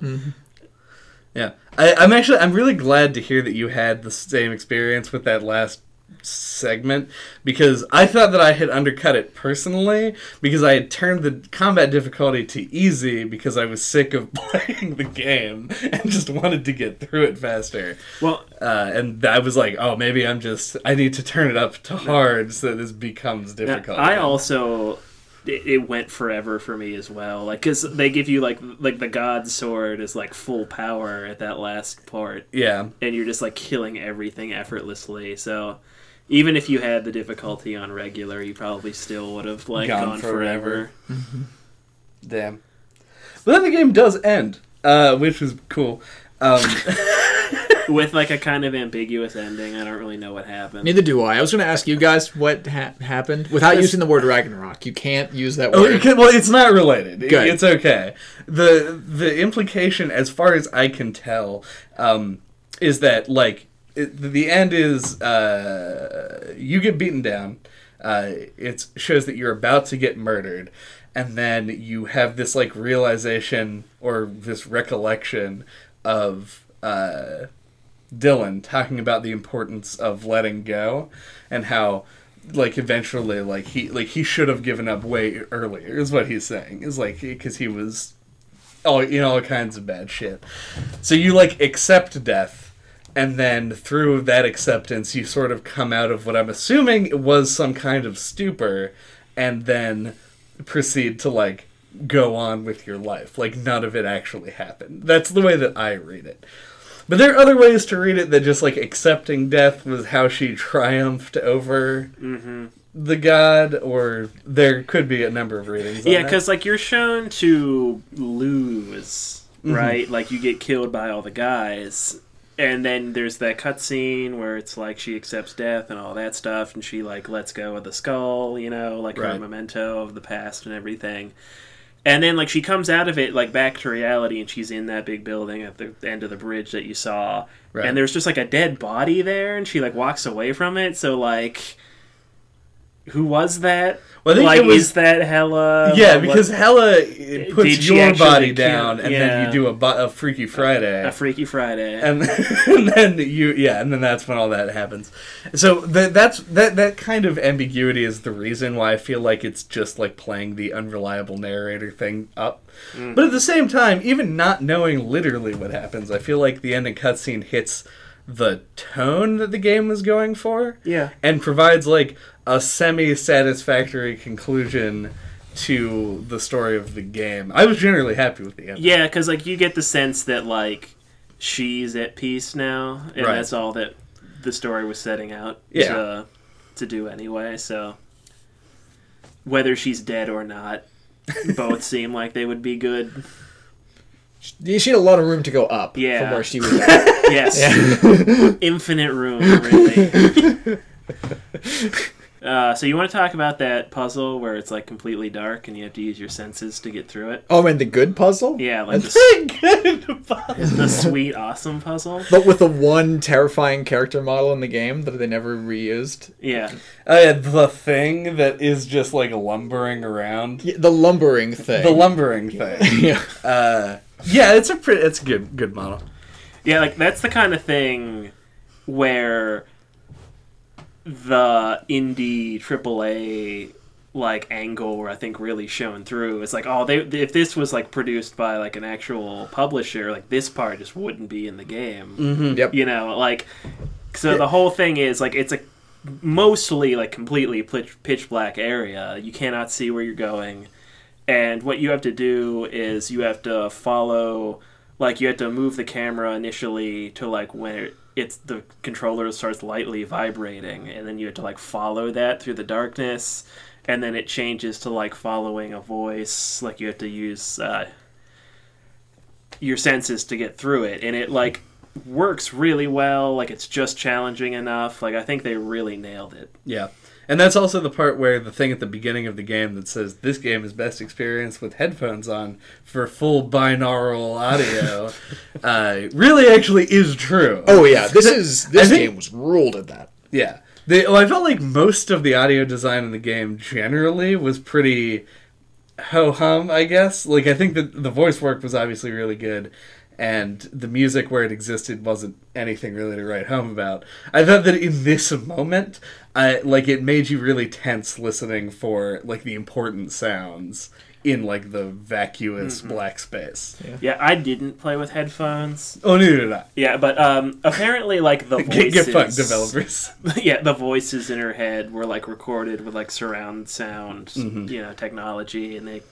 Yeah, I, I'm actually I'm really glad to hear that you had the same experience with that last segment because I thought that I had undercut it personally because I had turned the combat difficulty to easy because I was sick of [LAUGHS] playing the game and just wanted to get through it faster. well Uh, and I was like, oh, maybe I'm just I need to turn it up to hard so this becomes difficult. I also it, it went forever for me as well. Like because they give you like like the god sword is like full power at that last part, yeah. and you're just like killing everything effortlessly. So even if you had the difficulty on regular, you probably still would have like Gone gone, forever. forever. Damn. But then the game does end, uh, which was cool. Um, [LAUGHS] with like a kind of ambiguous ending. I don't really know what happened. Neither do I. I was going to ask you guys what ha- happened without using the word Ragnarok. You can't use that Oh, word. okay, well, it's not related. Good. It's okay. the The implication, as far as I can tell, um, is that like it, the end is uh, you get beaten down. Uh, it shows that you're about to get murdered, and then you have this like realization or this recollection of uh, Dillion talking about the importance of letting go and how like eventually like he like he should have given up way earlier is what he's saying. Is like because he was all you know all kinds of bad shit. So you like accept death and then through that acceptance you sort of come out of what i'm assuming was some kind of stupor and then proceed to like go on with your life like none of it actually happened that's the way that i read it but there are other ways to read it that just like accepting death was how she triumphed over hmm the god, or there could be a number of readings. Yeah, because like you're shown to lose, Mm-hmm. right? Like you get killed by all the guys, and then there's that cutscene where it's like she accepts death and all that stuff, and she like lets go of the skull, you know, like her memento of the past and everything. And then like she comes out of it like back to reality, and she's in that big building at the end of the bridge that you saw, Right. and there's just like a dead body there, and she like walks away from it. So like. Who was that? Well, I think like, it was- is that Hela? yeah, What- because Hela it Did puts your body kill- down, and then you do a, a Freaky Friday, a Freaky Friday. and, [LAUGHS] and then you yeah, and then that's when all that happens. So that that's that that kind of ambiguity is the reason why I feel like it's just like playing the unreliable narrator thing up. Mm. But at the same time, even not knowing literally what happens, I feel like the ending cutscene hits the tone that the game was going for. yeah. and provides like a semi-satisfactory conclusion to the story of the game. I was generally happy with the end. Yeah, because like you get the sense that like she's at peace now, and Right. that's all that the story was setting out Yeah. to to do anyway. So whether she's dead or not, both [LAUGHS] seem like they would be good. She had a lot of room to go up Yeah. from where she [LAUGHS] was at. Yes. [LAUGHS] Infinite room, really. [LAUGHS] Uh, so you want to talk about that puzzle where it's like completely dark and you have to use your senses to get through it? oh, and the good puzzle? Yeah, like That's the, the sweet, awesome puzzle. But with the one terrifying character model in the game that they never reused. Yeah, Oh yeah, the thing that is just like lumbering around. Yeah, the lumbering thing. The lumbering thing. yeah. Uh, yeah, it's a pretty, it's a good, good model. yeah, like that's the kind of thing where the indie AAA like angle where I think really shown through is like, oh, they if this was like produced by like an actual publisher, like this part just wouldn't be in the game. Mm-hmm. Yep. you know like so the whole thing is like it's a mostly like completely pitch, pitch black area you cannot see where you're going and what you have to do is you have to follow like you have to move the camera initially to like when it's the controller starts lightly vibrating. And then you have to like follow that through the darkness. And then it changes to like following a voice. Like you have to use uh, your senses to get through it. And it like works really well. Like it's just challenging enough. Like i think they really nailed it. Yeah. And that's also the part where the thing at the beginning of the game that says this game is best experienced with headphones on for full binaural audio [LAUGHS] uh, really actually is true. Oh yeah, this is this think- game was ruled at that. Yeah. They, well, I felt like most of the audio design in the game generally was pretty ho hum, I guess. Like, I think that the voice work was obviously really good, and the music where it existed wasn't anything really to write home about. I thought that in this moment, I, like, it made you really tense listening for, like, the important sounds in, like, the vacuous black space. yeah i didn't play with headphones Oh, neither did I. yeah but um apparently like the voices [LAUGHS] Get, get fucked, developers. [LAUGHS] yeah the voices in her head were like recorded with like surround sound Mm-hmm. you know technology and they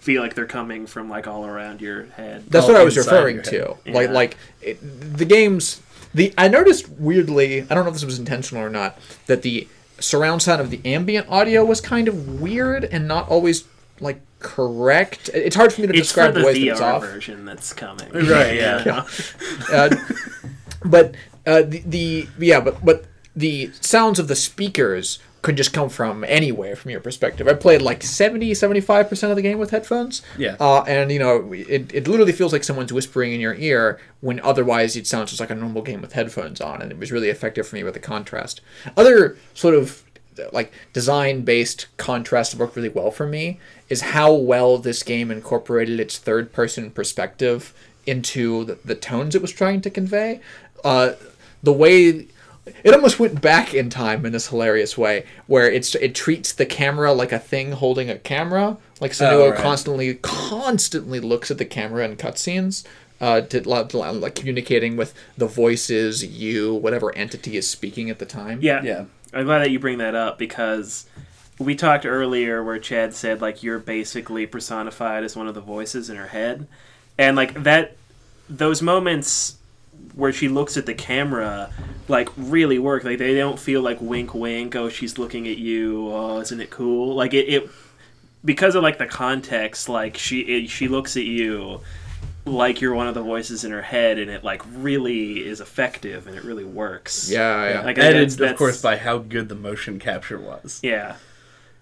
feel like they're coming from like all around your head That's all what I was referring to. head. Like Yeah. like it, the games. The I noticed weirdly. I don't know if this was intentional or not. That the surround sound of the ambient audio was kind of weird and not always like correct. It's hard for me to it's describe the the ways that it's VR off. version that's coming Right, [LAUGHS] yeah. Yeah. uh, but uh, the, the yeah, but but the sounds of the speakers could just come from anywhere from your perspective. I played like 70, 75% of the game with headphones. Yeah. Uh, and, you know, it, it literally feels like someone's whispering in your ear when otherwise it sounds just like a normal game with headphones on. And it was really effective for me with the contrast. Other sort of like design based contrast that worked really well for me is how well this game incorporated its third person perspective into the, the tones it was trying to convey. Uh, the way it almost went back in time in this hilarious way, where it's it treats the camera like a thing holding a camera. Like Senua Oh, right. constantly, constantly looks at the camera in cutscenes, uh, to, to, to like communicating with the voices, you, whatever entity is speaking at the time. Yeah. Yeah. I'm glad that you bring that up because we talked earlier where Chad said like you're basically personified as one of the voices in her head. And like that those moments where she looks at the camera like really work. Like they don't feel like wink wink, oh she's looking at you, oh isn't it cool? Like it, it because of like the context, like she it, she looks at you like you're one of the voices in her head and it like really is effective and it really works. Yeah, yeah. Like, Added, that's- of course, by how good the motion capture was. Yeah.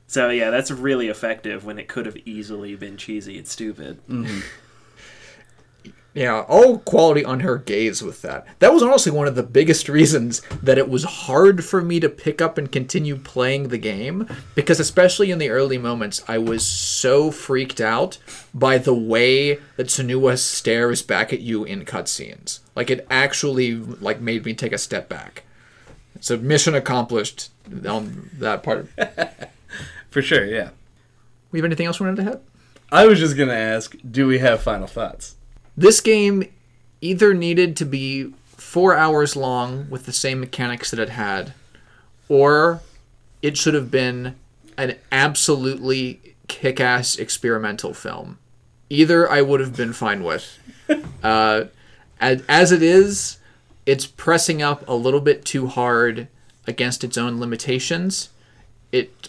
So yeah, that's really effective when it could have easily been cheesy and stupid. Mm-hmm. Yeah, all quality on her gaze with that. That was honestly one of the biggest reasons that it was hard for me to pick up and continue playing the game because especially in the early moments I was so freaked out by the way that Senua stares back at you in cutscenes. Like it actually like made me take a step back. So mission accomplished on that part. [LAUGHS] For sure, yeah. We have anything else we wanted to hit? I was just gonna ask, do we have final thoughts? This game either needed to be four hours long with the same mechanics that it had, or it should have been an absolutely kick ass experimental film. Either I would have been fine with. [LAUGHS] Uh, as, as it is, it's pressing up a little bit too hard against its own limitations. It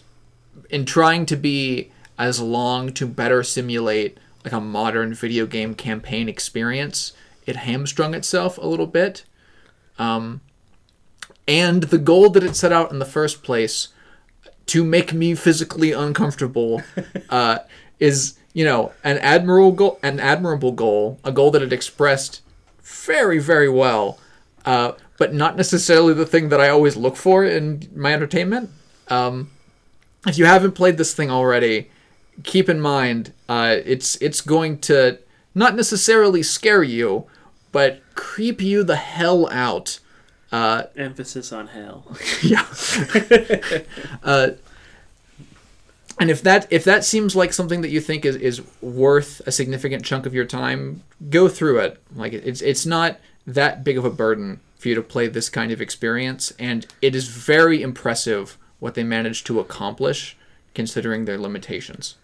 in trying to be as long to better simulate like a modern video game campaign experience, it hamstrung itself a little bit. Um, and the goal that it set out in the first place to make me physically uncomfortable [LAUGHS] uh, is you know an admirable goal, an admirable goal, a goal that it expressed very very well, uh, but not necessarily the thing that I always look for in my entertainment. Um, if you haven't played this thing already, keep in mind uh, it's it's going to not necessarily scare you, but creep you the hell out. Uh, Emphasis on hell. [LAUGHS] yeah. [LAUGHS] uh, and if that if that seems like something that you think is, is worth a significant chunk of your time, go through it. Like it's it's not that big of a burden for you to play this kind of experience, and it is very impressive what they managed to accomplish considering their limitations.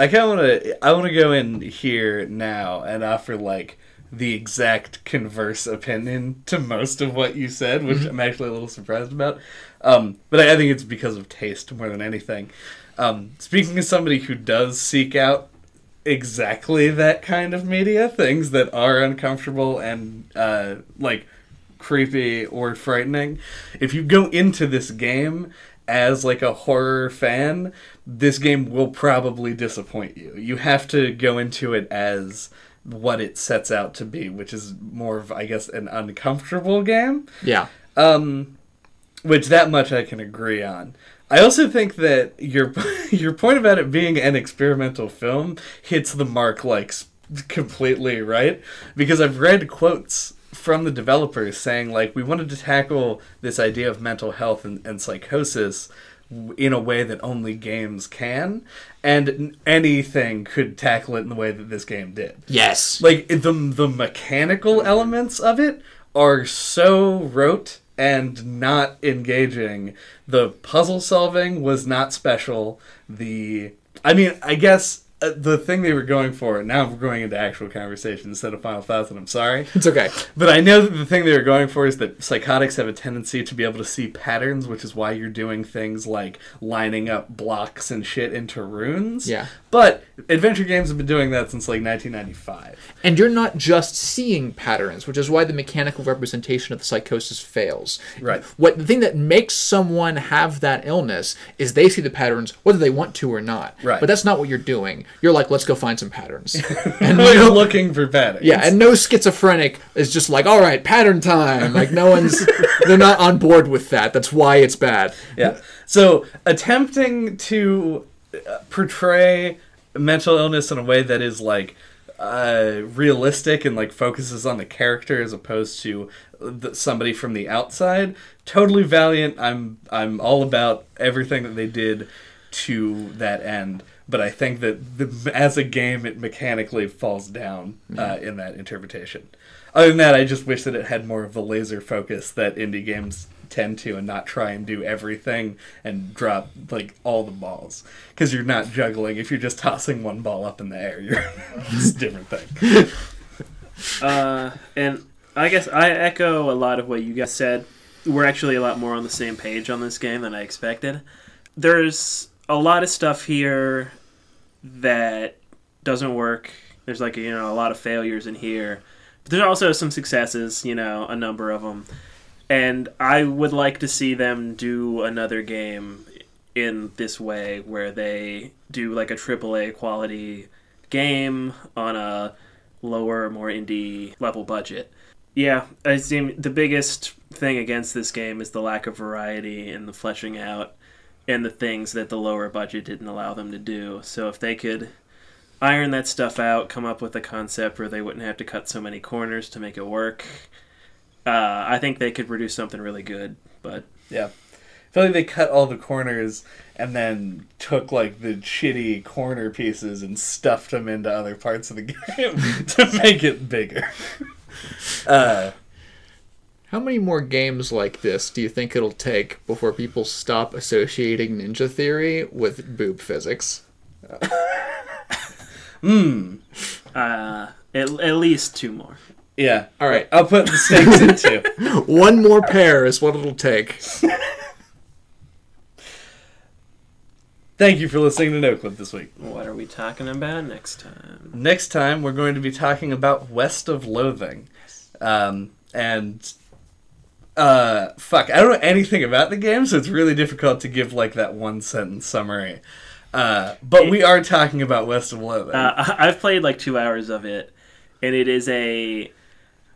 I kind of want to. I want to go in here now and offer like the exact converse opinion to most of what you said, which I'm actually a little surprised about. Um, but I, I think it's because of taste more than anything. Um, speaking as somebody who does seek out exactly that kind of media, things that are uncomfortable and uh, like creepy or frightening, if you go into this game as like a horror fan, this game will probably disappoint you. You have to go into it as what it sets out to be, which is more of I guess an uncomfortable game. Yeah. Um which that much I can agree on. I also think that your [LAUGHS] your point about it being an experimental film hits the mark like completely right because I've read quotes from the developers saying like we wanted to tackle this idea of mental health and, and psychosis in a way that only games can and anything could tackle it in the way that this game did Yes. like the the mechanical elements of it are so rote and not engaging. The puzzle solving was not special. The I mean, I guess Uh, the thing they were going for. Now we're going into actual conversation instead of final thoughts, and I'm sorry. It's okay. But I know that the thing they were going for is that psychotics have a tendency to be able to see patterns, which is why you're doing things like lining up blocks and shit into runes. Yeah. But adventure games have been doing that since like 1995. And you're not just seeing patterns, which is why the mechanical representation of the psychosis fails. Right. What the thing that makes someone have that illness is they see the patterns whether they want to or not. Right. But that's not what you're doing. You're like, let's go find some patterns. [LAUGHS] and We're no, looking for patterns. yeah, and no schizophrenic is just like, all right, pattern time. Like no one's [LAUGHS] they're not on board with that. That's why it's bad. yeah. So attempting to portray mental illness in a way that is like uh, realistic and like focuses on the character as opposed to somebody from the outside. Totally valiant. I'm I'm all about everything that they did to that end. But I think that the, as a game, it mechanically falls down uh, in that interpretation. Other than that, I just wish that it had more of the laser focus that indie games tend to, and not try and do everything and drop like all the balls. Because you're not juggling. If you're just tossing one ball up in the air, [LAUGHS] you're it's a different thing. [LAUGHS] Uh, and I guess I echo a lot of what you guys said. We're actually a lot more on the same page on this game than I expected. There's a lot of stuff here that doesn't work. There's like you know a lot of failures in here. But there's also some successes, you know, a number of them. And I would like to see them do another game in this way where they do like a AAA quality game on a lower, more indie level budget. Yeah, I seem the biggest thing against this game is the lack of variety and the fleshing out and the things that the lower budget didn't allow them to do. So if they could iron that stuff out, come up with a concept where they wouldn't have to cut so many corners to make it work, uh, I think they could produce something really good. But Yeah. I feel like they cut all the corners and then took like the shitty corner pieces and stuffed them into other parts of the [LAUGHS] game to make it bigger. [LAUGHS] Uh, How many more games like this do you think it'll take before people stop associating Ninja Theory with boob physics? [LAUGHS] uh, at, at least two more. Yeah. All right. I'll put the stakes in two. [LAUGHS] One more pair is what it'll take. Thank you for listening to No Clip this week. What are we talking about next time? Next time, we're going to be talking about West of Loathing. Um, and, uh, fuck, I don't know anything about the game, so it's really difficult to give, like, that one sentence summary. Uh, but we are talking about West of Loathing. Uh, I've played like two hours of it, and it is a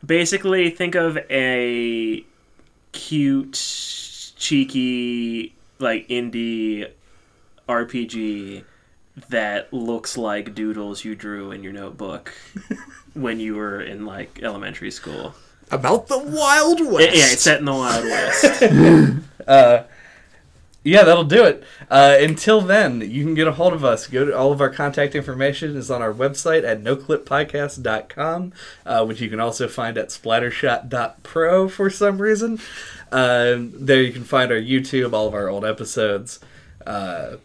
basically think of a cute, cheeky, like indie RPG that looks like doodles you drew in your notebook [LAUGHS] when you were in like elementary school. About the Wild Yeah, West. yeah, it's set in the Wild West. [LAUGHS] [LAUGHS] Uh, yeah, that'll do it. Uh, until then, you can get a hold of us. Go to all of our contact information is on our website at noclippodcast.com, uh, which you can also find at splattershot.pro for some reason. Uh, there you can find our YouTube, all of our old episodes, uh,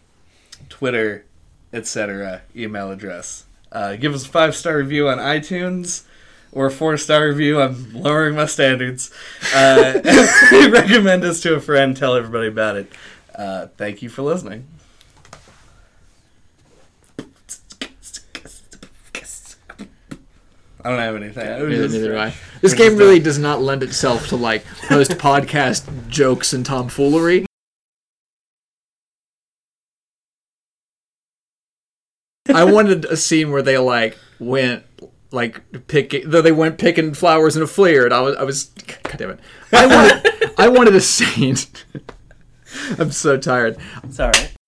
Twitter, etc. Email address. Uh, give us a five star review on iTunes or a four star review. I'm lowering my standards. Uh, [LAUGHS] recommend us to a friend. Tell everybody about it. Uh, thank you for listening. I don't have anything. Neither, just- neither do I. This game really does not lend itself to like post podcast jokes and tomfoolery. I wanted a scene where they like went like picking though they went picking flowers in a flare and I was I was god damn it. I wanted I wanted a scene. [LAUGHS] I'm so tired. Alright.